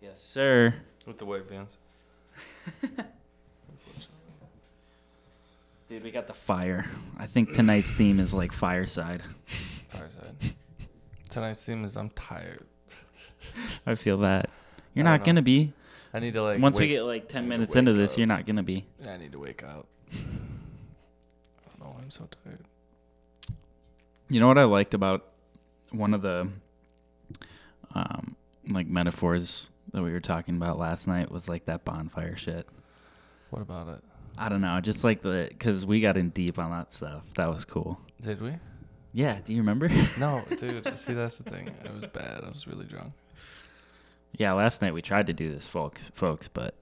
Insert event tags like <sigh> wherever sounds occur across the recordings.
Yes, sir. With the white vans. <laughs> Dude, we got the fire. I think tonight's theme is like fireside. Fireside. Tonight's theme is I'm tired. I feel that. You're I not don't gonna be. I need to like. Once we wake- get like I 10 to minutes into wake this, up. you're not gonna be. I need to wake up. I don't know. I'm so tired. You know what I liked about one of the um like metaphors that we were talking about last night was like that bonfire shit. What about it? I don't know, just like the cuz we got in deep on that stuff. That was cool. Did we? Yeah, do you remember? <laughs> No, <laughs> dude. see, that's the thing. It was bad. I was really drunk. yeah, last night we tried to do this folks folks, but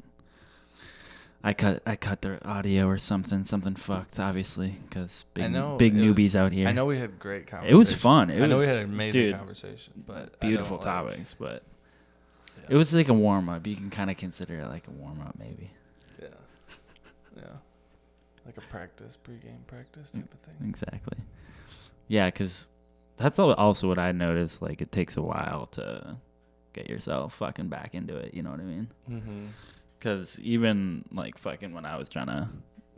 I cut I cut their audio or something, something fucked obviously cuz big I know big newbies was- out here. I know we had great conversations. It was fun. It I know we was- had an amazing dude, conversation, but I beautiful like- topics, but Yeah. it was like a warm up. You can kind of consider it like a warm up maybe. Yeah. Yeah. Like a practice, pregame practice type of thing. Exactly. Yeah, because that's also what I noticed. Like, it takes a while to get yourself fucking back into it. You know what I mean? Mm-hmm. Because even like fucking when I was trying to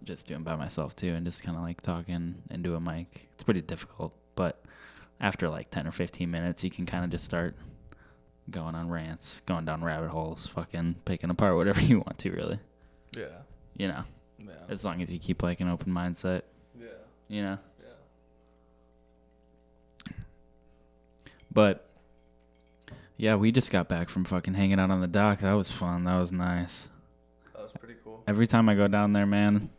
just do them by myself too, and just kind of like talking into a mic, it's pretty difficult. But after like ten or fifteen minutes, you can kind of just start going on rants, going down rabbit holes, fucking picking apart whatever <laughs> you want to. Really, Yeah. you know, Yeah. as long as you keep like an open mindset. yeah. You know. Yeah. But yeah, we just got back from fucking hanging out on the dock. That was fun. That was nice. That was pretty cool. Every time I go down there, man,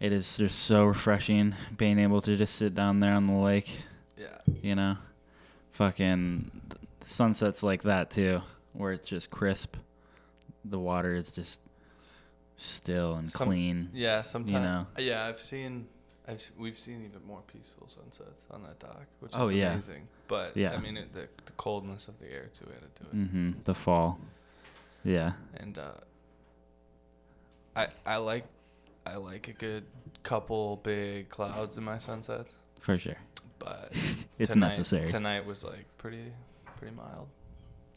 it is just so refreshing being able to just sit down there on the lake, Yeah. you know. Fucking sunsets like that too, where it's just crisp. The water is just still and Some- clean. Yeah. Sometimes. You know. Yeah, I've seen. I've we've seen even more peaceful sunsets on that dock, which Oh, is yeah. amazing. But Yeah. I mean, it, the the coldness of the air too added to it, Mhm. The fall. Yeah. and uh, I I like I like a good couple big clouds in my sunsets, For sure. but <laughs> It's tonight, necessary. Tonight was like pretty pretty mild.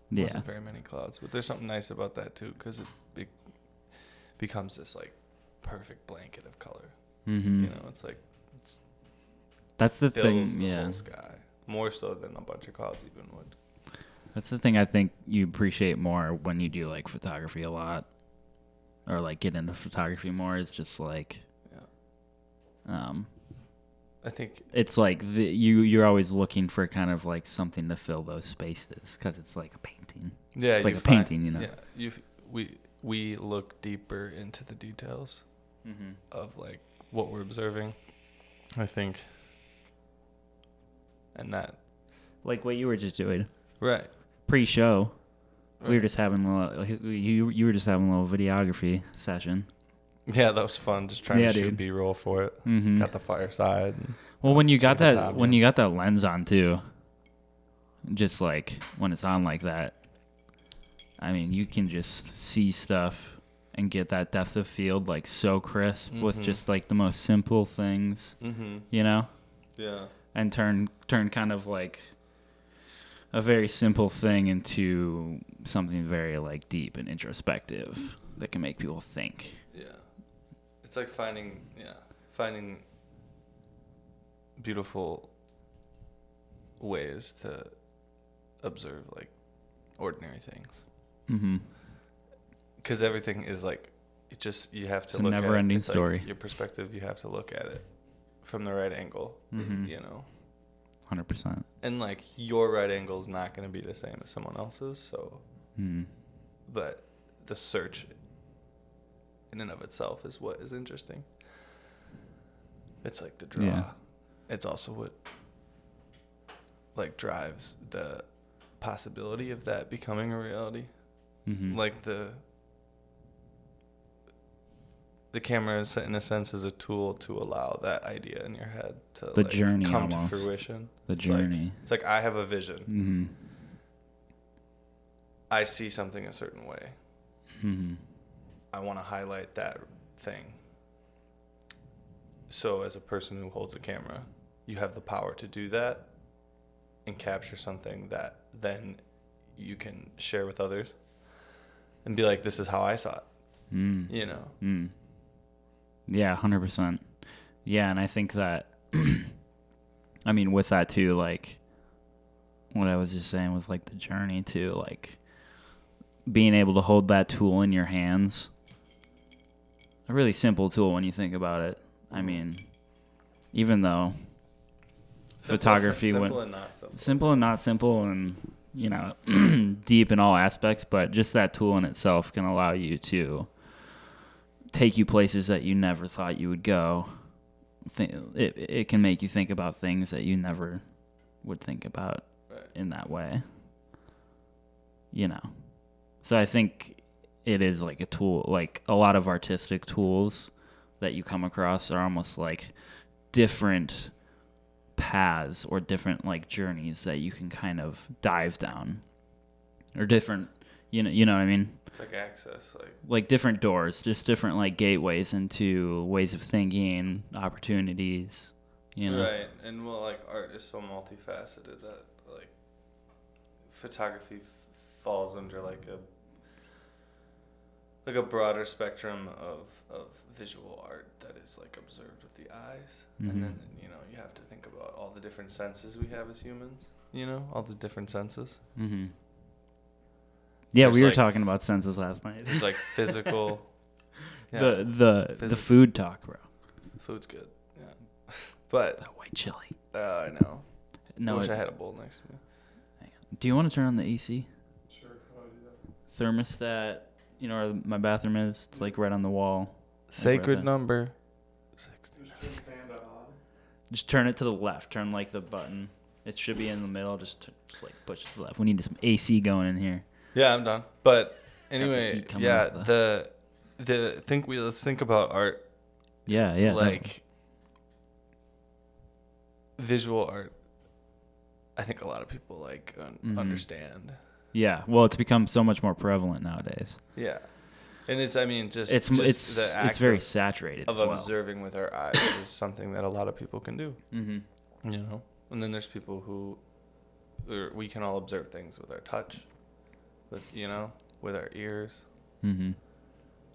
Yeah. wasn't very many clouds, but there's something nice about that too, because it be- becomes this like perfect blanket of color. Mhm. You know, it's like That's the thing. the Yeah. sky more so than a bunch of clouds even would. That's the thing I think you appreciate more when you do like photography a lot, or like get into photography more. It's just like, Yeah, um, I think it's like the, you you're always looking for kind of like something to fill those spaces because it's like a painting. yeah, It's like a find- painting, you know? Yeah, you we we look deeper into the details Mm-hmm. of like what we're observing. I think, and that Like what you were just doing right. pre-show. We were just having a little, you you were just having a little videography session. <laughs> yeah, that was fun. Just trying Yeah, to shoot dude. B roll for it. Mm-hmm. Got the fireside. Well, when you got Check out that the when you got that lens on too, just like when it's on like that, I mean, you can just see stuff and get that depth of field like so crisp with Mhm. just like the most simple things, Mm-hmm. you know, Yeah. and turn turn kind of like a very simple thing into something very like deep and introspective that can make people think. It's like finding yeah, finding beautiful ways to observe like ordinary things. Mm-hmm. Cuz everything is like it just you have to It's a look at it. never-ending It's like story. your perspective, you have to look at it from the right angle, Mhm. you know. Hundred percent. And like your right angle is not going to be the same as someone else's, so Mm. but the search in and of itself is what is interesting. It's like the draw. Yeah. It's also what like drives the possibility of that becoming a reality. Mm-hmm. Like the the camera is in a sense is a tool to allow that idea in your head to The like, journey come almost. to fruition. the It's like- journey. It's like I have a vision. mm-hmm. I see something a certain way. Mm-hmm. I want to highlight that thing. So, as a person who holds a camera, you have the power to do that and capture something that then you can share with others. and be like, "This is how I saw it." Mm. You know. Mm. Yeah, hundred percent. Yeah, and I think that, <clears throat> I mean, with that too, like, what I was just saying with like the journey too, like, being able to hold that tool in your hands. A really simple tool when you think about it. I mm. mean, even though Photography simple when- and not simple. simple and not simple and you know <clears throat> deep in all aspects but just that tool in itself can allow you to take you places that you never thought you would go Thi- it, it can make you think about things that you never would think about Right. in that way you know so i think it is like a tool like a lot of artistic tools that you come across are almost like different paths or different like journeys that you can kind of dive down or different you know you know what i mean It's like access, like like different doors just different like gateways into ways of thinking opportunities you know right. And well, like art is so multifaceted that like photography f- falls under like a like a broader spectrum of of visual art that is like observed with the eyes, Mhm. and then you know you have to think about all the different senses we have as humans. You know, all the different senses. mm-hmm. yeah There's, we were like, talking about senses last night There's like <laughs> physical. Yeah, the the the food talk bro food's good. Yeah, <laughs> but that white chili uh, I know. I no wish it- I had a bowl next to me. do you want to turn on the ac Sure, how do I do that? thermostat you know where my bathroom is it's like right on the wall Sacred number. Sixty. Just turn it to the left. Turn like the button. It should be in the middle. Just, t- just like push to the left. We need some AC going in here. Yeah, I'm done. But anyway, yeah, off the the think we let's think about art Yeah, yeah. like visual art. I think a lot of people like un- Mhm. understand. Yeah. Well, it's become so much more prevalent nowadays. Yeah, and it's I mean just It's just it's the act it's very of, saturated of as well. observing with our eyes <coughs> is something that a lot of people can do. mm-hmm. You know, and then there's people who we can all observe things with our touch, with you know, with our ears, Mm-hmm.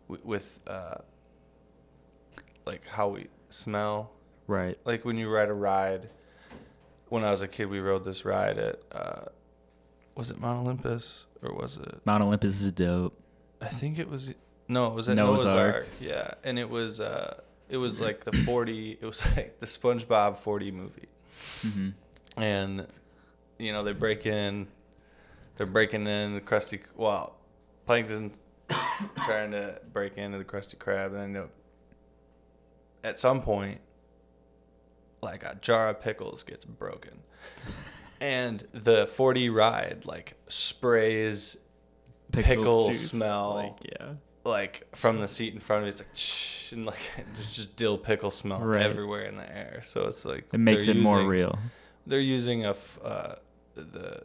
wi- with uh, like how we smell. Right. Like when you ride a ride. When I was a kid, we rode this ride at, uh, was it Mount Olympus or was it? Mount Olympus is dope. I think it was. No, it was at Noah's Noah's, Ark. Ark. Yeah, and it was. Uh, it was <clears throat> like the 4D. It was like the SpongeBob 4D movie. Mm-hmm. and you know they break in they're breaking in the krusty well plankton's trying to break into the krusty krab and then know, at some point like a jar of pickles gets broken <laughs> and the 40 ride like sprays Pickle smell. Like, yeah. like from the seat in front of you it's like shh, and like <laughs> there's just dill pickle smell Right. everywhere in the air so it's like It makes it more real. they're using a f- uh, the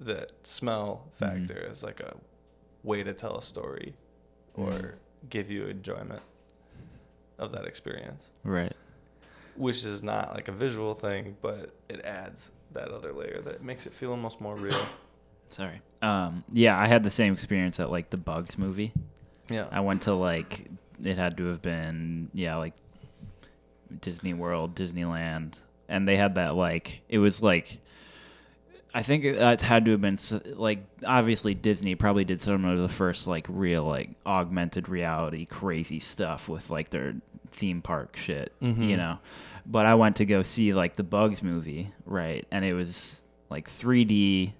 the smell Mhm. factor as like a way to tell a story or Mhm. give you enjoyment of that experience Right. which is not like a visual thing but it adds that other layer that makes it feel almost more real <coughs> Sorry. Um. Yeah, I had the same experience at like the Bugs movie. yeah I went to like it had to have been yeah like Disney World, Disneyland, and they had that like it was like I think it, it had to have been like obviously Disney probably did some of the first like real like augmented reality crazy stuff with like their theme park shit, Mhm. you know. But I went to go see like the Bugs movie, right? And it was like 3D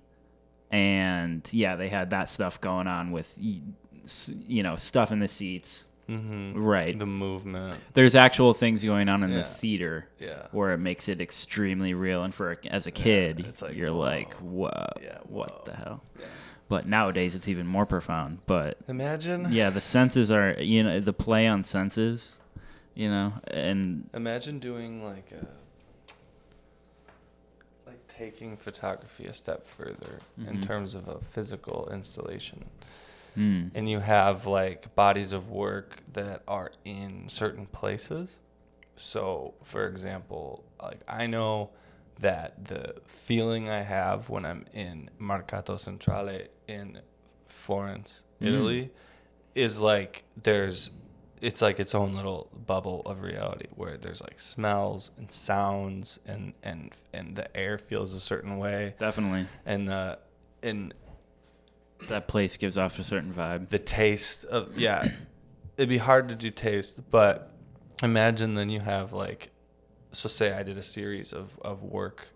and yeah, they had that stuff going on with you know, stuff in the seats. mm-hmm. Right. the movement There's actual things going on in Yeah. the theater yeah where it makes it extremely real and for as a Yeah, kid it's like, you're like whoa. whoa Yeah, what the hell yeah but nowadays it's even more profound but imagine yeah the senses are you know the play on senses you know and Imagine doing like a like taking photography a step further in Mhm. terms of a physical installation. mm, And you have like bodies of work that are in certain places. So, for example, like I know that the feeling I have when I'm in Mercato Centrale in Florence, Mm. Italy, is like there's it's like its own little bubble of reality where there's like smells and sounds and and and the air feels a certain way Definitely. and the and That place gives off a certain vibe. the taste of yeah it'd be hard to do taste but imagine then you have like so say i did a series of of work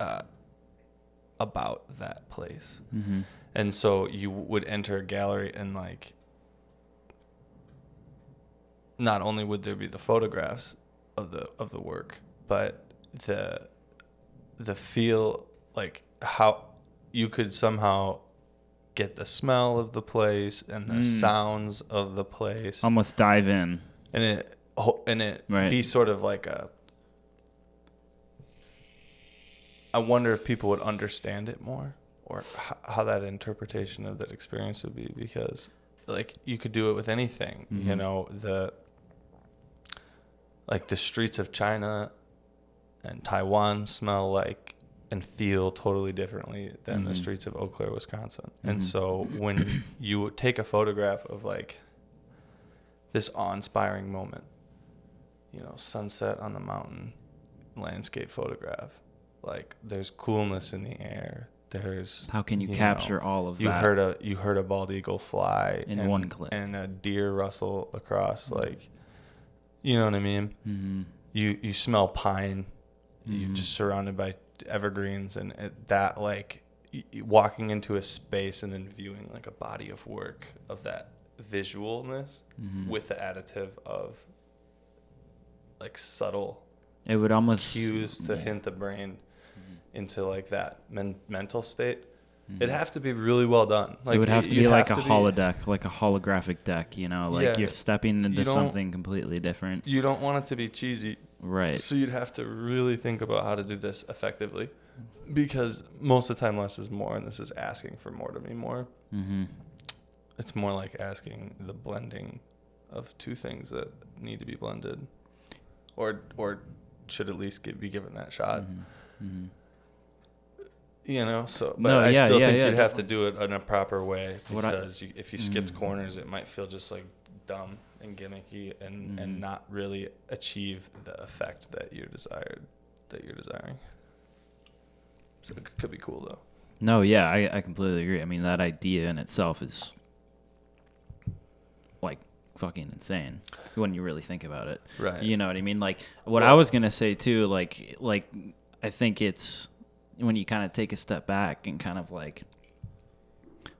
uh about that place Mm-hmm. and so you would enter a gallery and like not only would there be the photographs of the of the work but the the feel like how you could somehow get the smell of the place and the Mm. sounds of the place Almost dive in. and it and it Right. be sort of like a I wonder if people would understand it more or how that interpretation of that experience would be because like you could do it with anything you Mhm. know the like the streets of China and Taiwan smell like and feel totally differently than the Mhm. streets of Eau Claire, Wisconsin. Mhm. And so when <coughs> you take a photograph of like this awe-inspiring moment, you know, sunset on the mountain, landscape photograph, like there's coolness in the air. There's How can you, know, capture all of you that? You heard a you heard a bald eagle fly In and, one click. and a deer rustle across like you know what I mean? mm-hmm. You you smell pine. You're Mhm. just surrounded by evergreens and it, that like walking into a space and then viewing like a body of work of that visualness Mhm. with the additive of like subtle it would almost cues to yeah. hint the brain into like that men- mental state. Mhm. It'd have to be really well done. Like it would have to be like a to be- holodeck, like a holographic deck. You know, like Yeah. you're stepping into You something completely different. You don't want it to be cheesy, Right. so you'd have to really think about how to do this effectively, because most of the time less is more, and this is asking for more to be more. Mm-hmm. It's more like asking the blending of two things that need to be blended, or or should at least get, be given that shot. hmm You know, so but No, I yeah, still yeah, think yeah, you'd have to do it in a proper way What I- because you, if you skipped Mm. corners, it might feel just like dumb and gimmicky and Mhm. and not really achieve the effect that you desired that you're desiring. So it could be cool though. No, yeah, I, I completely agree. I mean, that idea in itself is like fucking insane when you really think about it. Right. You know what I mean? Like what I was gonna say too. Like like I think it's when you kind of take a step back and kind of like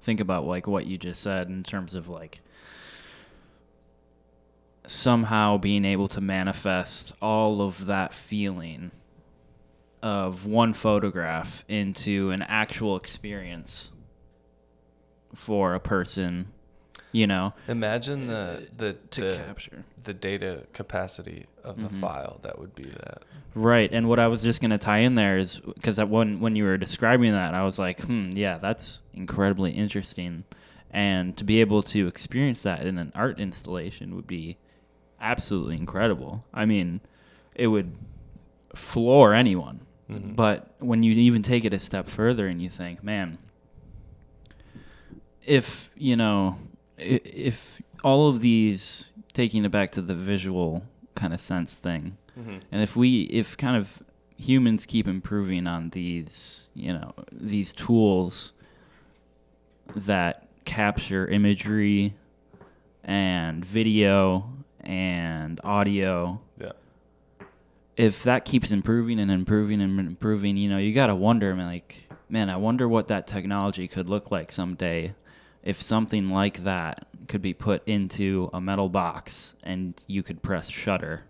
think about like what you just said in terms of like somehow being able to manifest all of that feeling of one photograph into an actual experience for a person, you know, Imagine the the to the, capture. the data capacity of the Mhm. file that would be that. Right, and what I was just gonna tie in there is because when when you were describing that, I was like, hmm, yeah, that's incredibly interesting, and to be able to experience that in an art installation would be absolutely incredible. I mean, it would floor anyone. Mhm. But when you even take it a step further and you think, man, if you know, if all of these taking it back to the visual kind of sense thing, Mhm. and if we, if kind of humans keep improving on these, you know, these tools that capture imagery and video and audio, Yeah. if that keeps improving and improving and improving, you know, you got to wonder, man, like, man, I wonder what that technology could look like someday if something like that could be put into a metal box and you could press shutter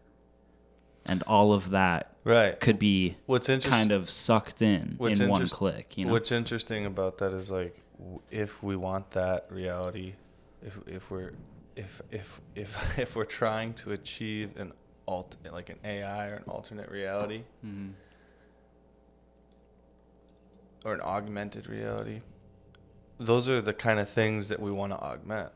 and all of that Right. could be What's interesting kind of sucked in What's in one click, you know. What's interesting about that is like, if we want that reality, if if we're if if if <laughs> if we're trying to achieve an alt like an AI or an alternate reality Mhm. or an augmented reality, those are the kind of things that we want to augment.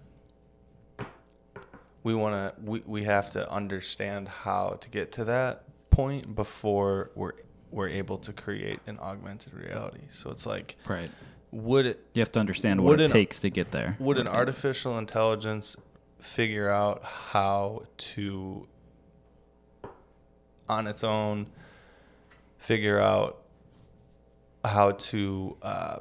We want to we, we have to understand how to get to that point before we're we're able to create an augmented reality. So it's like Right. would it You have to understand what it Wouldn't- takes to get there. would an artificial intelligence figure out how to on its own figure out how to uh,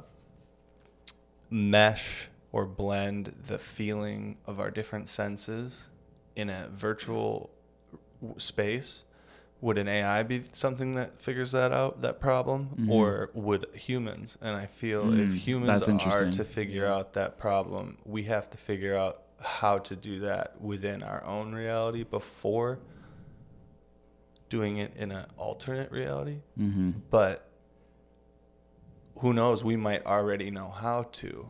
mesh or blend the feeling of our different senses in a virtual space would an ai be something that figures that out that problem? Mhm. or would humans? And i feel Mm, if humans are to figure out that problem we have to figure out how to do that within our own reality before doing it in an alternate reality. Mhm. but who knows we might already know how to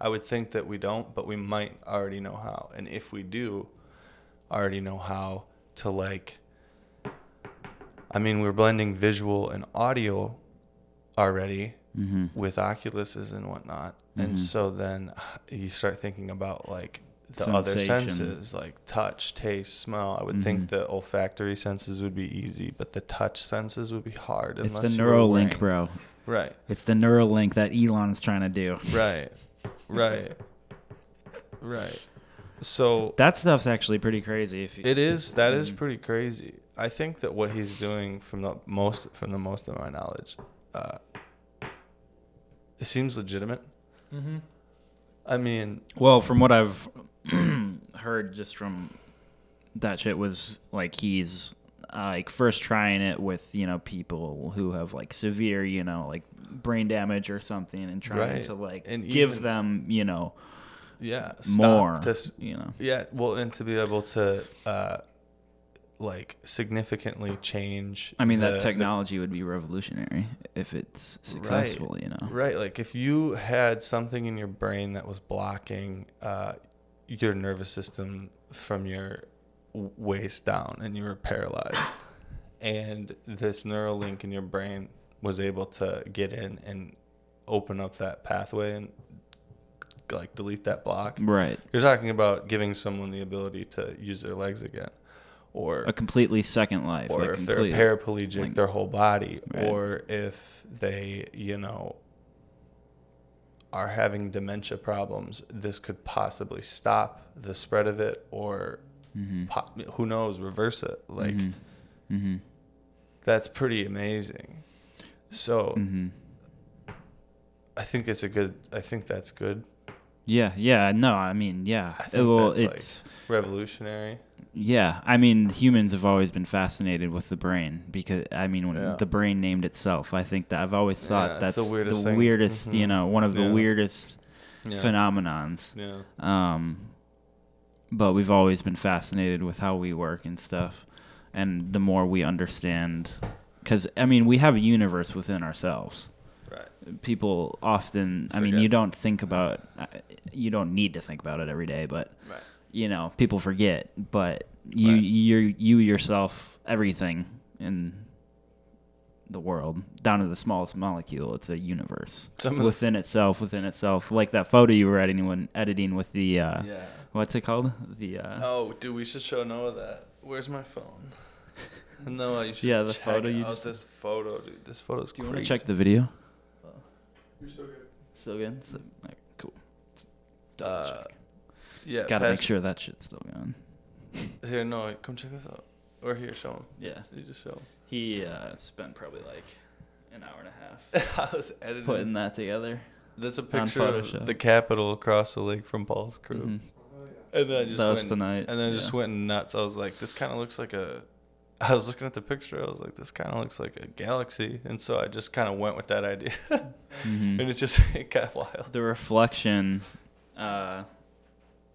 i would think that we don't but we might already know how and if we do already know how to like i mean we're blending visual and audio already Mhm. with oculuses and whatnot Mhm. and so then you start thinking about like the other senses like touch taste smell i would think Mhm. the olfactory senses would be easy but the touch senses would be hard It's the unless you were Neuralink, wearing- bro. Right. It's the Neuralink that Elon's trying to do. right. Right. Right. So That stuff's actually pretty crazy. If you, it is. that is pretty crazy. I think that what he's doing from the most from the most of my knowledge uh it seems legitimate. Mm-hmm. i mean Well, from what I've <clears throat> heard, just from that shit was like he's like first trying it with you know people who have like severe you know like brain damage or something, and trying Right. to like And give even- them you know yeah more. this you know. Yeah, well, and to be able to uh, like significantly change. I mean, the- that the- technology would be revolutionary if it's successful. You know. right, like if you had something in your brain that was blocking uh, your nervous system from your waist down, and you were paralyzed, <sighs> and this neural link in your brain was able to get in and open up that pathway and like delete that block. Right. You're talking about giving someone the ability to use their legs again, or A completely second life. or like if they're paraplegic, like- their whole body, Right. or if they, you know, are having dementia problems, this could possibly stop the spread of it, or Mhm. po- who knows, reverse it. Like Mhm. Mhm. that's pretty amazing. So Mhm. I think it's a good. I think that's good, Yeah, yeah, no, I mean, yeah. I think well, that's, like- it's revolutionary. yeah. I mean, humans have always been fascinated with the brain because I mean, when Yeah. the brain named itself, I think that I've always thought Yeah, that's the the weirdest weirdest, thing. you know, one of the weirdest Yeah. phenomenons. Yeah. Um, but we've always been fascinated with how we work and stuff, and the more we understand, because I mean, we have a universe within ourselves. Right. People often, I mean, you don't think about, uh, you don't need to think about it every day, but Right. you know, people forget, but you Right. you're you yourself everything in the world down to the smallest molecule. It's a universe Some of within itself, within itself. Like that photo you were editing when editing with the uh, Yeah. what's it called? The uh, Oh, dude, we should show Noah that. Where's my phone? <laughs> no, you should Yeah, the check photo you out just- this photo, dude. This photo's do you want to check the video? You're so good. Still good. So, alright, cool. Uh, yeah. Gotta make sure that shit's still going. Here, no, come check this out. Or here, show him. Yeah. You just show He uh, spent probably like an hour and a half. <laughs> I was editing. putting that together. That's a picture of the Capitol across the lake from Paul's crew. Mhm. And then I just That was went, tonight. and then I just went nuts. I was like, this kind of looks like a. <laughs> I was looking at the picture. I was like, this kind of looks like a galaxy, and so I just kind of went with that idea, <laughs> Mhm. and it just it got wild. the reflection uh,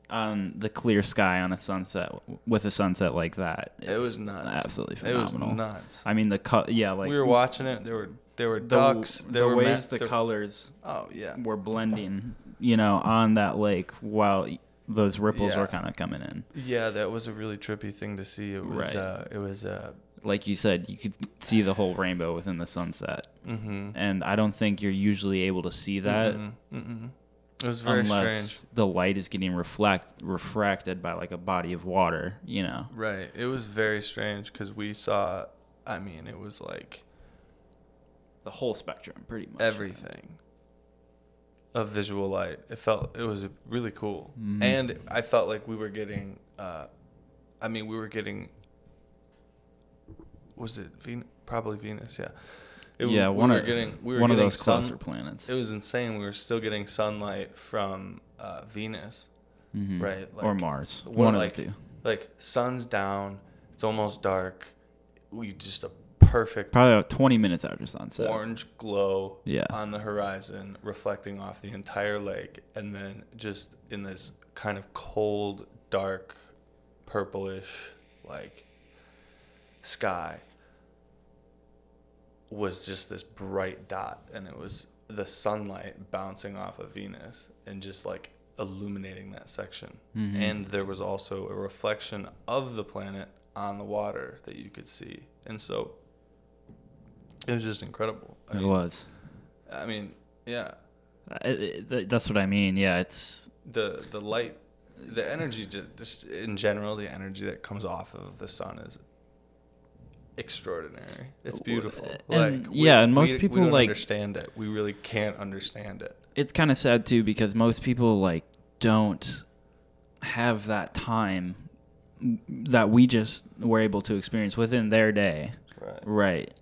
on the clear sky on a sunset with a sunset like that. It was nuts. Absolutely It was phenomenal. nuts. I mean the co- yeah, like we were watching it. There were there were the, ducks. the There were ways ma- the there- colors Oh yeah. were blending, you know, on that lake while those ripples Yeah. were kind of coming in. Yeah, that was a really trippy thing to see. It was Right. uh it was uh Like you said, you could see the whole rainbow within the sunset, mhm. and I don't think you're usually able to see that Mm-mm, mm-mm. It was very unless strange. the light is getting reflect refracted by like a body of water, you know. Right. It was very strange cuz we saw I mean, it was like The whole spectrum, pretty much. everything. of visual light. It felt it was really cool, Mhm. and I felt like we were getting. Uh, I mean, we were getting. Was it Venus? Probably Venus. Yeah. It, yeah, we one were of getting we were one of those sun, closer planets. It was insane. We were still getting sunlight from uh, Venus, Mhm. right? or Mars. one One like- of the two. Like sun's down, it's almost dark. We just a perfect Probably about 20 minutes after sunset. orange glow Yeah. on the horizon, reflecting off the entire lake, and then just in this kind of cold, dark, purplish, like sky was just this bright dot, and it was the sunlight bouncing off of Venus and just like illuminating that section. Mhm. And there was also a reflection of the planet on the water that you could see, and so it was just incredible. I it mean, was. I mean, yeah, it- it- that's what I mean. Yeah, it's the the light, the energy, ju- just in general, the energy that comes off of the sun is extraordinary. It's uh, beautiful. And- like yeah, and most we, people, we don't like- understand it. We really can't understand it. it's kind of sad too because most people like don't have that time that we just were able to experience within their day. Right. Right.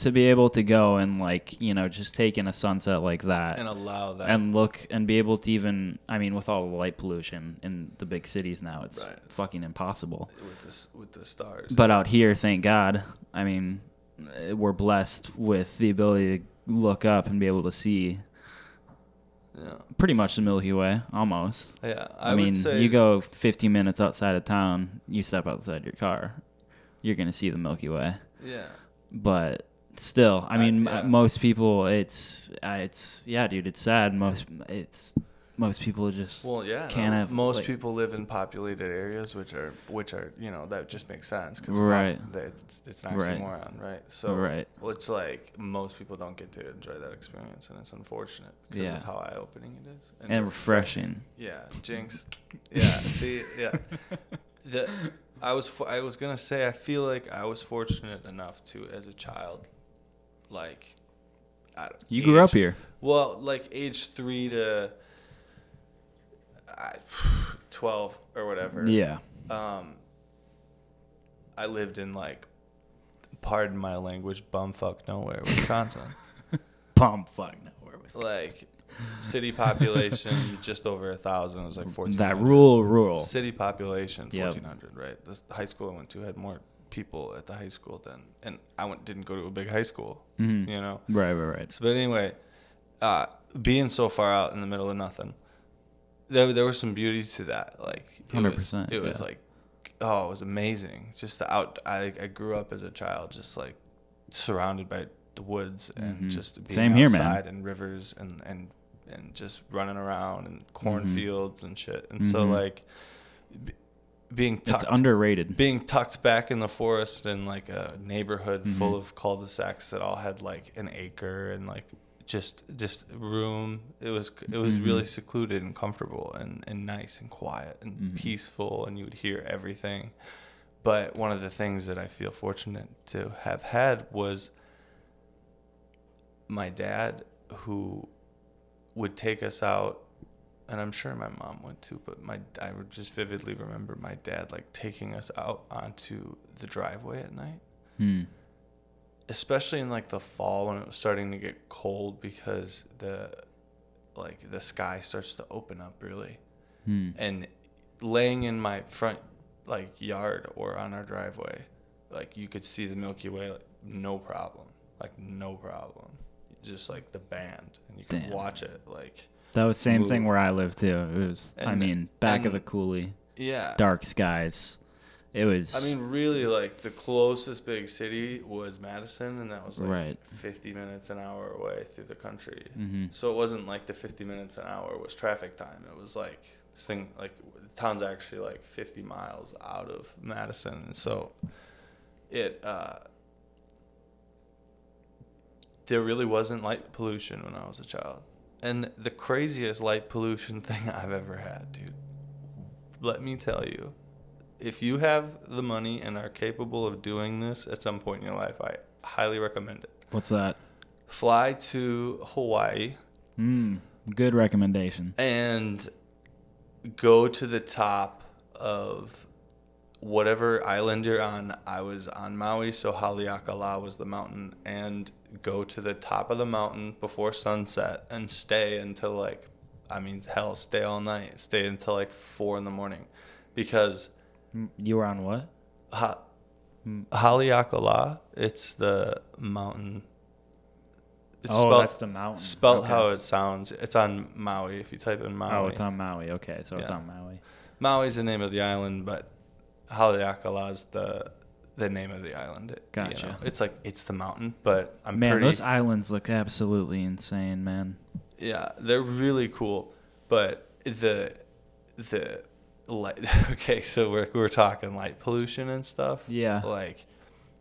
To be able to go and like, you know, just take in a sunset like that And allow that. and look and be able to even I mean with all the light pollution in the big cities now it's Right. fucking impossible. with the with the stars. But out here, thank God, I mean, eh, we're blessed with the ability to look up and be able to see yeah, pretty much the Milky Way, almost. yeah. I, I, mean, would say you go 15 minutes outside of town, you step outside your car, you're gonna see the Milky Way. Yeah, But still, I I- mean, m most people, it's, uh, it's, yeah, dude, it's sad. Most, it's, most people just well, yeah. can't no, have most like- people live in populated areas, which are which are you know that just makes sense because Right. it's, it's an Right. oxymoron, right? So Right. well, it's like most people don't get to enjoy that experience, and it's unfortunate because Yeah. of how eye opening it is and refreshing. Yeah, Jinx. Yeah, see, yeah. The, I was I was gonna say I feel like I was fortunate enough to as a child, like, I don't- You grew up here. Well, like age three to I, <sighs> twelve or whatever. Yeah. Um. I lived in like, pardon my language, bumfuck nowhere, Wisconsin. <laughs> bumfuck nowhere, no. Where was like, city population <laughs> just over a thousand. It was like fourteen. that rural rural? City population Yep. fourteen hundred. Right. This the high school I went to had more people at the high school then, and I went didn't go to a big high school. Mhm. You know. Right, right, right. So, but anyway, uh, being so far out in the middle of nothing, there there was some beauty to that. Like 100%, It was yeah. like, oh, it was amazing. Just the out. I I grew up as a child, just like surrounded by the woods and Mhm. just being Same here, man. outside and rivers and and and just running around and Mm-hmm. cornfields and shit. And so Mhm. like. Being tucked, It's underrated. being tucked back in the forest in like a neighborhood full Mhm. of cul-de-sacs that all had like an acre and like just just room it was it was really Mhm. secluded and comfortable and and nice and quiet and Mhm. peaceful and you would hear everything but one of the things that I feel fortunate to have had was my dad who would take us out and I'm sure my mom would too, but my I would just vividly remember my dad like taking us out onto the driveway at night, Hmm. especially in like the fall when it was starting to get cold because the like the sky starts to open up really, Hmm. and laying in my front like yard or on our driveway, like you could see the Milky Way like no problem, like no problem, just like the band, and you could Damn. watch it like That was the same thing where I lived too. It was, I mean, back of the coulee, yeah. dark skies. It was. I mean, really, like the closest big city was Madison, and that was like Right. 50 minutes an hour away through the country. Mhm. So it wasn't like the 50 minutes an hour was traffic time. It was like this thing, like the town's actually like 50 miles out of Madison, and so it uh, there really wasn't light pollution when I was a child. And the craziest light pollution <laughs> thing I've ever had, dude. Let me tell you, if you have the money and are capable of doing this at some point in your life, I highly recommend it. What's that? Fly to Hawaii, Hmm. Good recommendation. and go to the top of whatever island you're on. I was on Maui, so Haleakala was the mountain, and go to the top of the mountain before sunset and stay until like, I mean, hell, stay all night, stay until like four in the morning, because You were on what? ha-. Haleakala, it's the mountain. It's oh, spelled, that's the mountain. spelled Okay. how it sounds. It's on Maui. If you type in oh, Maui, Oh, it's on Maui. Okay, so it's on Maui. Maui's the name of the island, but Haleakala is the the name of the island. you Gotcha. know. It's like it's the mountain, but I'm man, pretty. those islands look absolutely insane, man. yeah, they're really cool, but the the light. <laughs> Okay, so we're we're talking light pollution and stuff. Yeah. Like,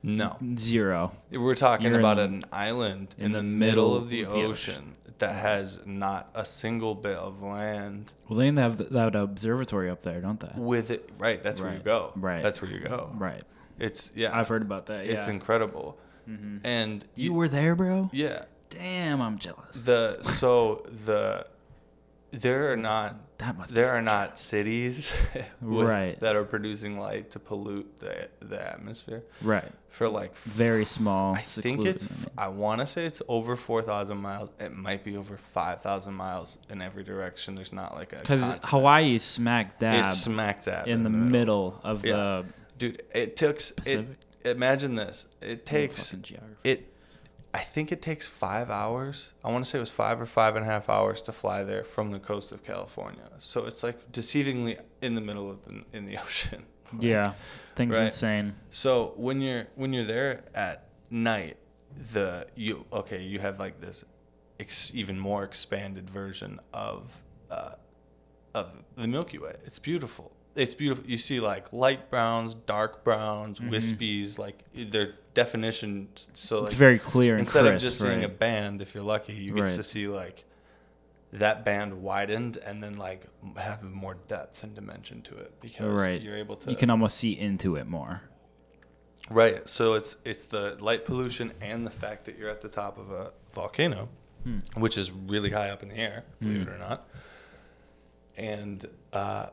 no, Zero. we're talking You're about in- an island in, in the, the middle, middle of the of the ocean that has not a single bit of land Well, they have that observatory up there, don't they? with it. Right, that's where you go. right. that's where you go. Right. It's yeah. I've heard about that. It's yeah. incredible. Mhm. And You were there, bro? yeah. Damn, I'm jealous. The so the there are not <laughs> That must. there are not cities <laughs> with, Right. that are producing light to pollute the the atmosphere Right. for like f- Very small. I think it's I mean. I want to say it's over 4,000 miles. It might be over 5,000 miles in every direction. There's not like a Because. Hawaii is smack dab it's smack dab in the middle, of Yeah. the Dude, it took it imagine this. It takes it i think it takes five hours. I want to say it was five or five and a half hours to fly there from the coast of california. So it's like deceivingly in the middle of the in the <laughs> ocean. Like, yeah, things right. insane. so when you're when you're there at night the you okay you have like this ex, even more expanded version of uh of the milky way. It's beautiful it's beautiful you see like light browns dark browns Mhm. wispies like their definition so it's very clear and instead of just seeing a band if you're lucky you get Right. to see like that band widened and then like have more depth and dimension to it because Right. you're able to You can almost see into it more. right so it's it's the light pollution and the fact that you're at the top of a volcano Hmm. which is really high up in the air believe Hmm. it or not and uh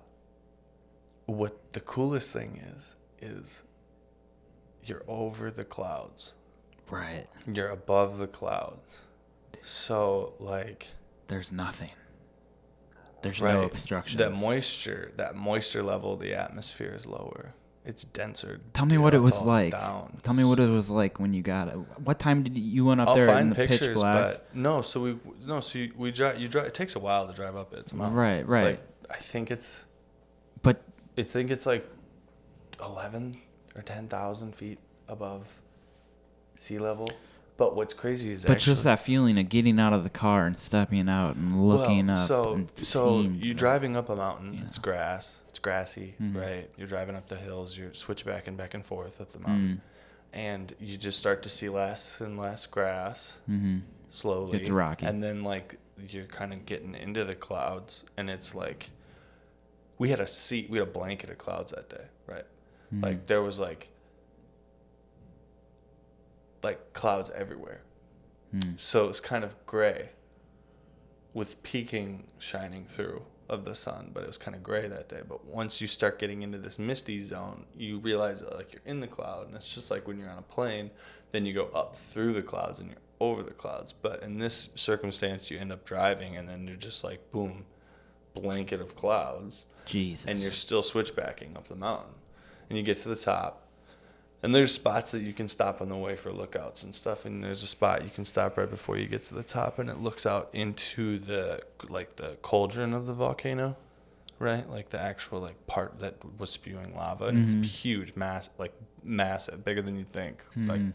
what the coolest thing is is you're over the clouds Right. you're above the clouds so like There's nothing. There's right no obstruction. that moisture that moisture level of the atmosphere is lower it's denser Tell me Dude, what it was like. down. Tell me what it was like when you got it. What time did you, you went up there I'll there in find the pitch pictures, black? but no. So we no. So you, we drive. You drive. It takes a while to drive up it. It's a mountain. Right, right. like- I think it's. But I think it's like, eleven or ten thousand feet above sea level. But what's crazy is but actually, just that feeling of getting out of the car and stepping out and looking well, up. So so you're driving up a mountain. Yeah. It's grass. It's grassy, Mhm. right? You're driving up the hills. You're switchbacking back and forth up the mountain, and you just start to see less and less grass. Mm, mm-hmm. slowly. It's rocky. And then like you're kind of getting into the clouds, and it's like we had a seat, we had a blanket of clouds that day, right? Mm-hmm. Like there was like like clouds everywhere. Mm. So it's kind of gray with peaking shining through of the sun, but it was kind of gray that day. But once you start getting into this misty zone, you realize that like you're in the cloud, and it's just like when you're on a plane, then you go up through the clouds and you're over the clouds. But in this circumstance, you end up driving, and then you're just like boom, blanket of clouds, Jesus. and you're still switchbacking up the mountain, and you get to the top. And there's spots that you can stop on the way for lookouts and stuff. And there's a spot you can stop right before you get to the top, and it looks out into the like the cauldron of the volcano, right? Like the actual like part that was spewing lava, and Mhm. it's huge, mass like massive, bigger than you think. Like Mhm.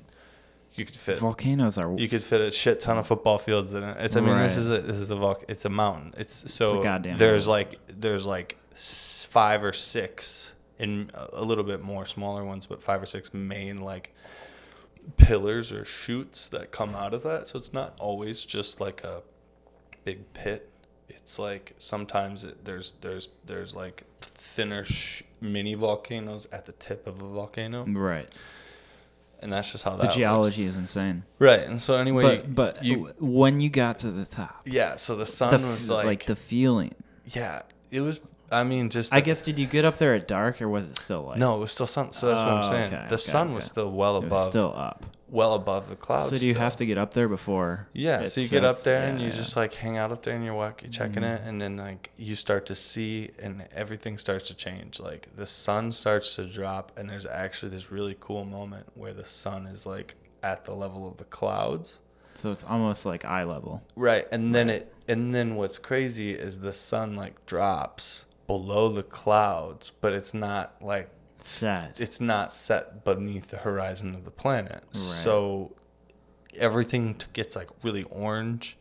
You could fit volcanoes are. you could fit a shit ton of football fields in it. It's I mean this is a this is a volc- it's a mountain. It's so goddamn there's mountain. like there's like five or six and a little bit more smaller ones, but five or six main like pillars or shoots that come out of that. So it's not always just like a big pit. It's like sometimes it, there's there's there's like thinner sh- mini volcanoes at the tip of a volcano right. And that's just how The that works. geology is insane. right and so anyway but but you when you got to the top, yeah so the the sun f- was like, the feeling. yeah it was i mean just I the- guess did you get up there at dark or was it still light? no it was still sun so that's what i'm Oh, saying okay, the okay, sun was still well it was above still up. Well above the clouds so do you still. have to get up there before? Yeah, so you get up there and you yeah. just like hang out up there and you're walking, checking Mhm. it, and then like you start to see and everything starts to change. Like the sun starts to drop, and there's actually this really cool moment where the sun is like at the level of the clouds. So it's almost like eye level. Right, and then it and then what's crazy is the sun like drops below the clouds, but it's not like Set. it's not set beneath the horizon of the planet. Right. So everything t- gets like really orange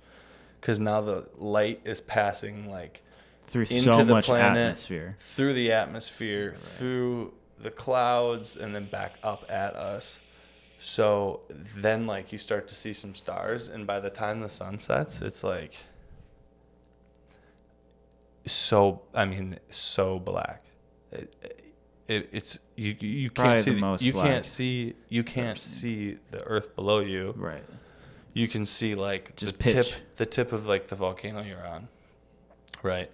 because now the light is passing like Through into so the much planet. atmosphere. through the atmosphere, through the clouds, and then back up at us. So then, like, you start to see some stars, and by the time the sun sets, it's like so. I mean, so black. It, it, it's you. You Probably can't see. the most you black can't see. You can't see the earth below you. Right. You can see like Just the tip, the tip of like the volcano you're on, right?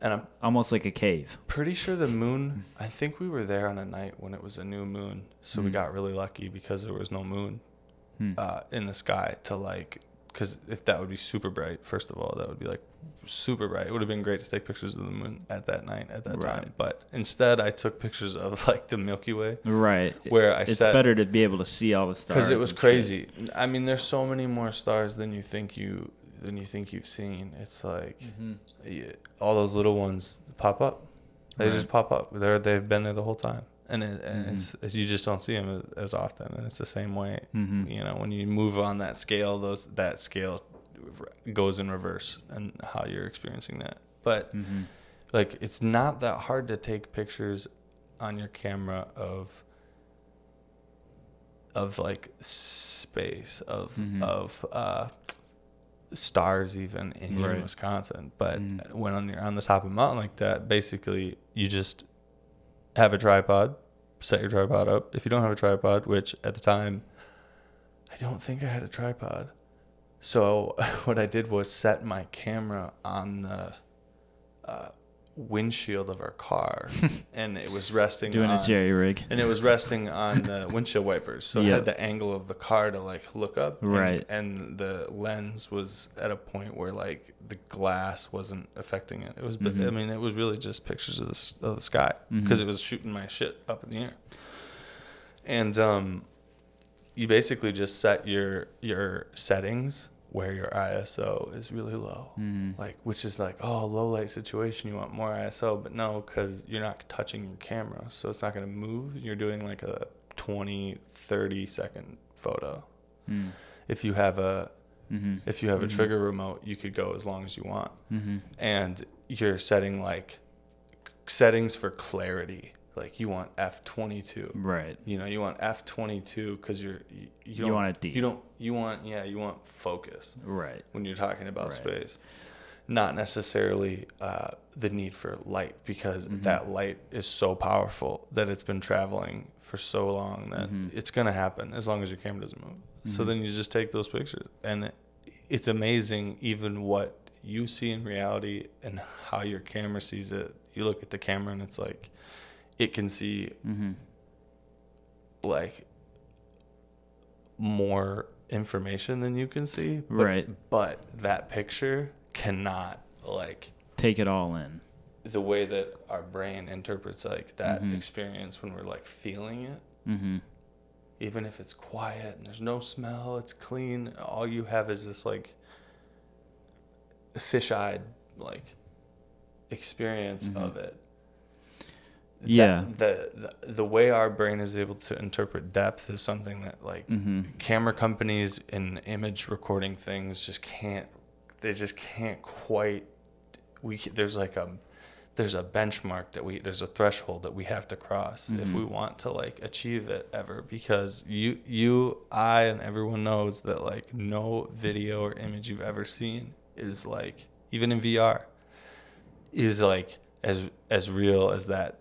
And I'm Almost like a cave. pretty sure the moon i think we were there on a night when it was a new moon so we Mm. got really lucky because there was no moon Hmm. uh, in the sky to like because if that would be super bright first of all that would be like super bright it would have been great to take pictures of the moon at that night at that time but instead i took pictures of <laughs> like the milky way Right. where i it's set better to be able to see all the stars. because it was and shit. crazy i mean there's so many more stars than you think you than you think you've seen it's like Mm-hmm. yeah, all those little ones pop up. They Right. just pop up. They're they've been there the whole time, and, it, and Mhm. it's, it's you just don't see them as often. And it's the same way, Mhm. you know, when you move on that scale, those that scale goes in reverse, and how you're experiencing that. But Mhm. like, it's not that hard to take pictures on your camera of of like space of Mhm. of uh stars even in Right. Wisconsin. But Mhm. when on you're on the top of a mountain like that, basically you just have a tripod, set your tripod up. If you don't have a tripod, which at the time I don't think I had a tripod. So <laughs> what I did was set my camera on the uh, windshield of our car, <laughs> and it was resting Doing on, a jerry rig. and it was resting on the <laughs> windshield wipers. So it had the angle of the car to like look up. and- Right. And, the lens was at a point where like the glass wasn't affecting it. It was, I Mhm. mean, it was really just pictures of the, of the sky because it was shooting my shit up in the air. And um, you basically just set your your settings where your ISO is really low Mhm. like which is like oh low light situation you want more iso but no because you're not touching your camera so it's not going to move you're doing like a 20 30 second photo Mm. if you have a Mhm. if you have a Mhm. trigger remote you could go as long as you want Mhm. and you're setting like settings for clarity like you want f22 Right. you know you want f22 because you're you, you You don't want it deep. you don't you want yeah you want focus Right. when you're talking about Right. space. Not necessarily uh, the need for light because Mhm. that light is so powerful that it's been traveling for so long that Mhm. it's going to happen as long as your camera doesn't move. So Mhm. then you just take those pictures. And it, it's amazing even what you see in reality and how your camera sees it. You look at the camera and it's like, it can see Mhm. like more information than you can see. But, Right. But that picture cannot like Take it all in. the way that our brain interprets like that Mhm. experience when we're like feeling it. Mm-hmm. Even if it's quiet and there's no smell, it's clean. All you have is this like fish-eyed like experience Mhm. of it. Yeah. the, the the way our brain is able to interpret depth is something that like Mm-hmm. camera companies and image recording things just can't they just can't quite we there's like a there's a benchmark that we there's a threshold that we have to cross if Mhm. we want to like achieve it ever because you you I and everyone knows that like no video or image you've ever seen is like even in VR is like as as real as that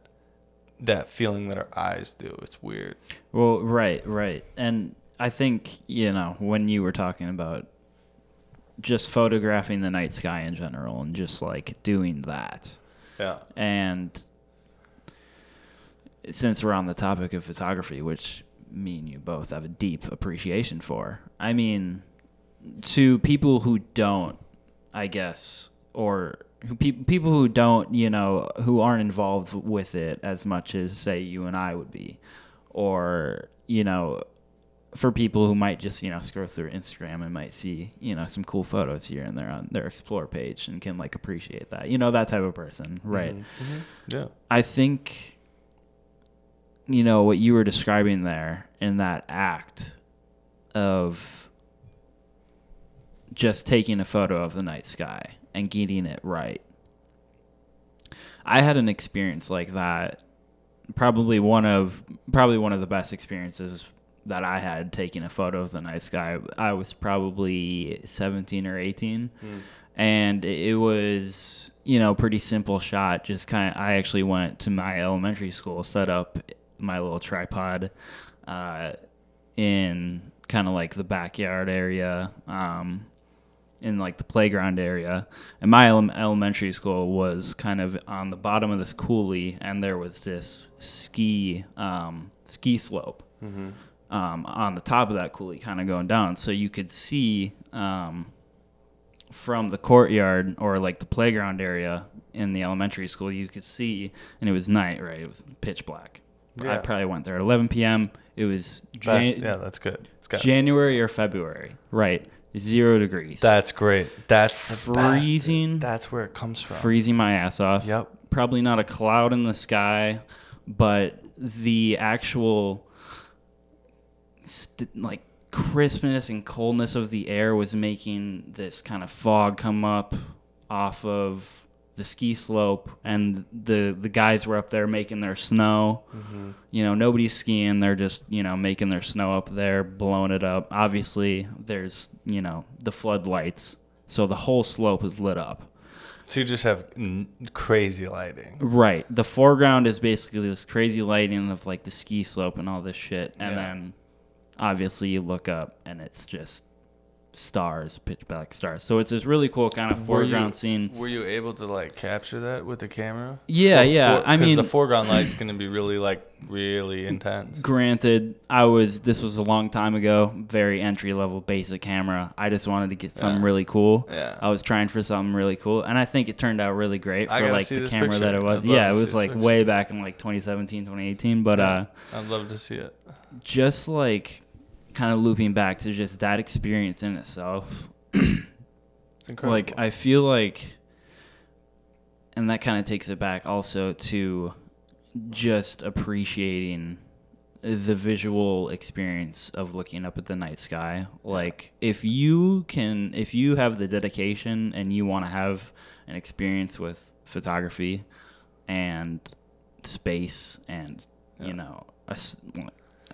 that feeling that our eyes do. It's weird. Well, right, right. And I think, you know, when you were talking about just photographing the night sky in general and just like doing that. Yeah. And since we're on the topic of photography, which me and you both have a deep appreciation for, I mean, to people who don't, I guess, or who pe- people who don't, you know, who aren't involved with it as much as say you and I would be, or you know, for people who might just you know scroll through Instagram and might see you know some cool photos here and there on their explore page and can like appreciate that, you know, that type of person, right? Mm-hmm. Yeah. I think you know what you were describing there in that act of just taking a photo of the night sky and getting it right. I had an experience like that probably one of probably one of the best experiences that I had taking a photo of the night sky. I was probably 17 or 18 and it was you know pretty simple shot just kind of i actually went to my elementary school set up my little tripod uh, in kind of like the backyard area um, in like the playground area and my ele- elementary school was kind of on the bottom of this coulee and there was this ski um, ski slope um, on the top of that coulee kind of going down so you could see um, from the courtyard or like the playground area in the elementary school, you could see, and it was night, right? It was pitch black. I probably went there at 11 p.m. It was Jan- That's, yeah, that's good. It's got January or February, right? Zero degrees. That's great. That's best. Freezing. That's where it comes from. freezing my ass off. Yep. Probably not a cloud in the sky, but the actual st- like crispness and coldness of the air was making this kind of fog come up off of the ski slope and the the guys were up there making their snow mm-hmm. you know nobody's skiing they're just you know making their snow up there blowing it up obviously there's you know the floodlights so the whole slope is lit up So you just have n- crazy lighting. Right. The foreground is basically this crazy lighting of like the ski slope and all this shit. And Yeah. then obviously you look up and it's just stars, pitch black stars. So it's this really cool kind of Were you- foreground scene. Were you able to like capture that with the camera? Yeah, yeah, I mean- the foreground <coughs> light's gonna be really like really intense. Granted, I was this was a long time ago, very entry level basic camera. I just wanted to get something Yeah. really cool. Yeah. I was trying for something really cool and I think it turned out really great for like the camera that it was. Yeah, it was like picture. way back in like 2017, 2018, but uh I'd love to see it. just like kind of looping back to just that experience in itself It's incredible. like i feel like and that kind of takes it back also to just appreciating the visual experience of looking up at the night sky like if you can if you have the dedication and you want to have an experience with photography and space and Yeah. you know a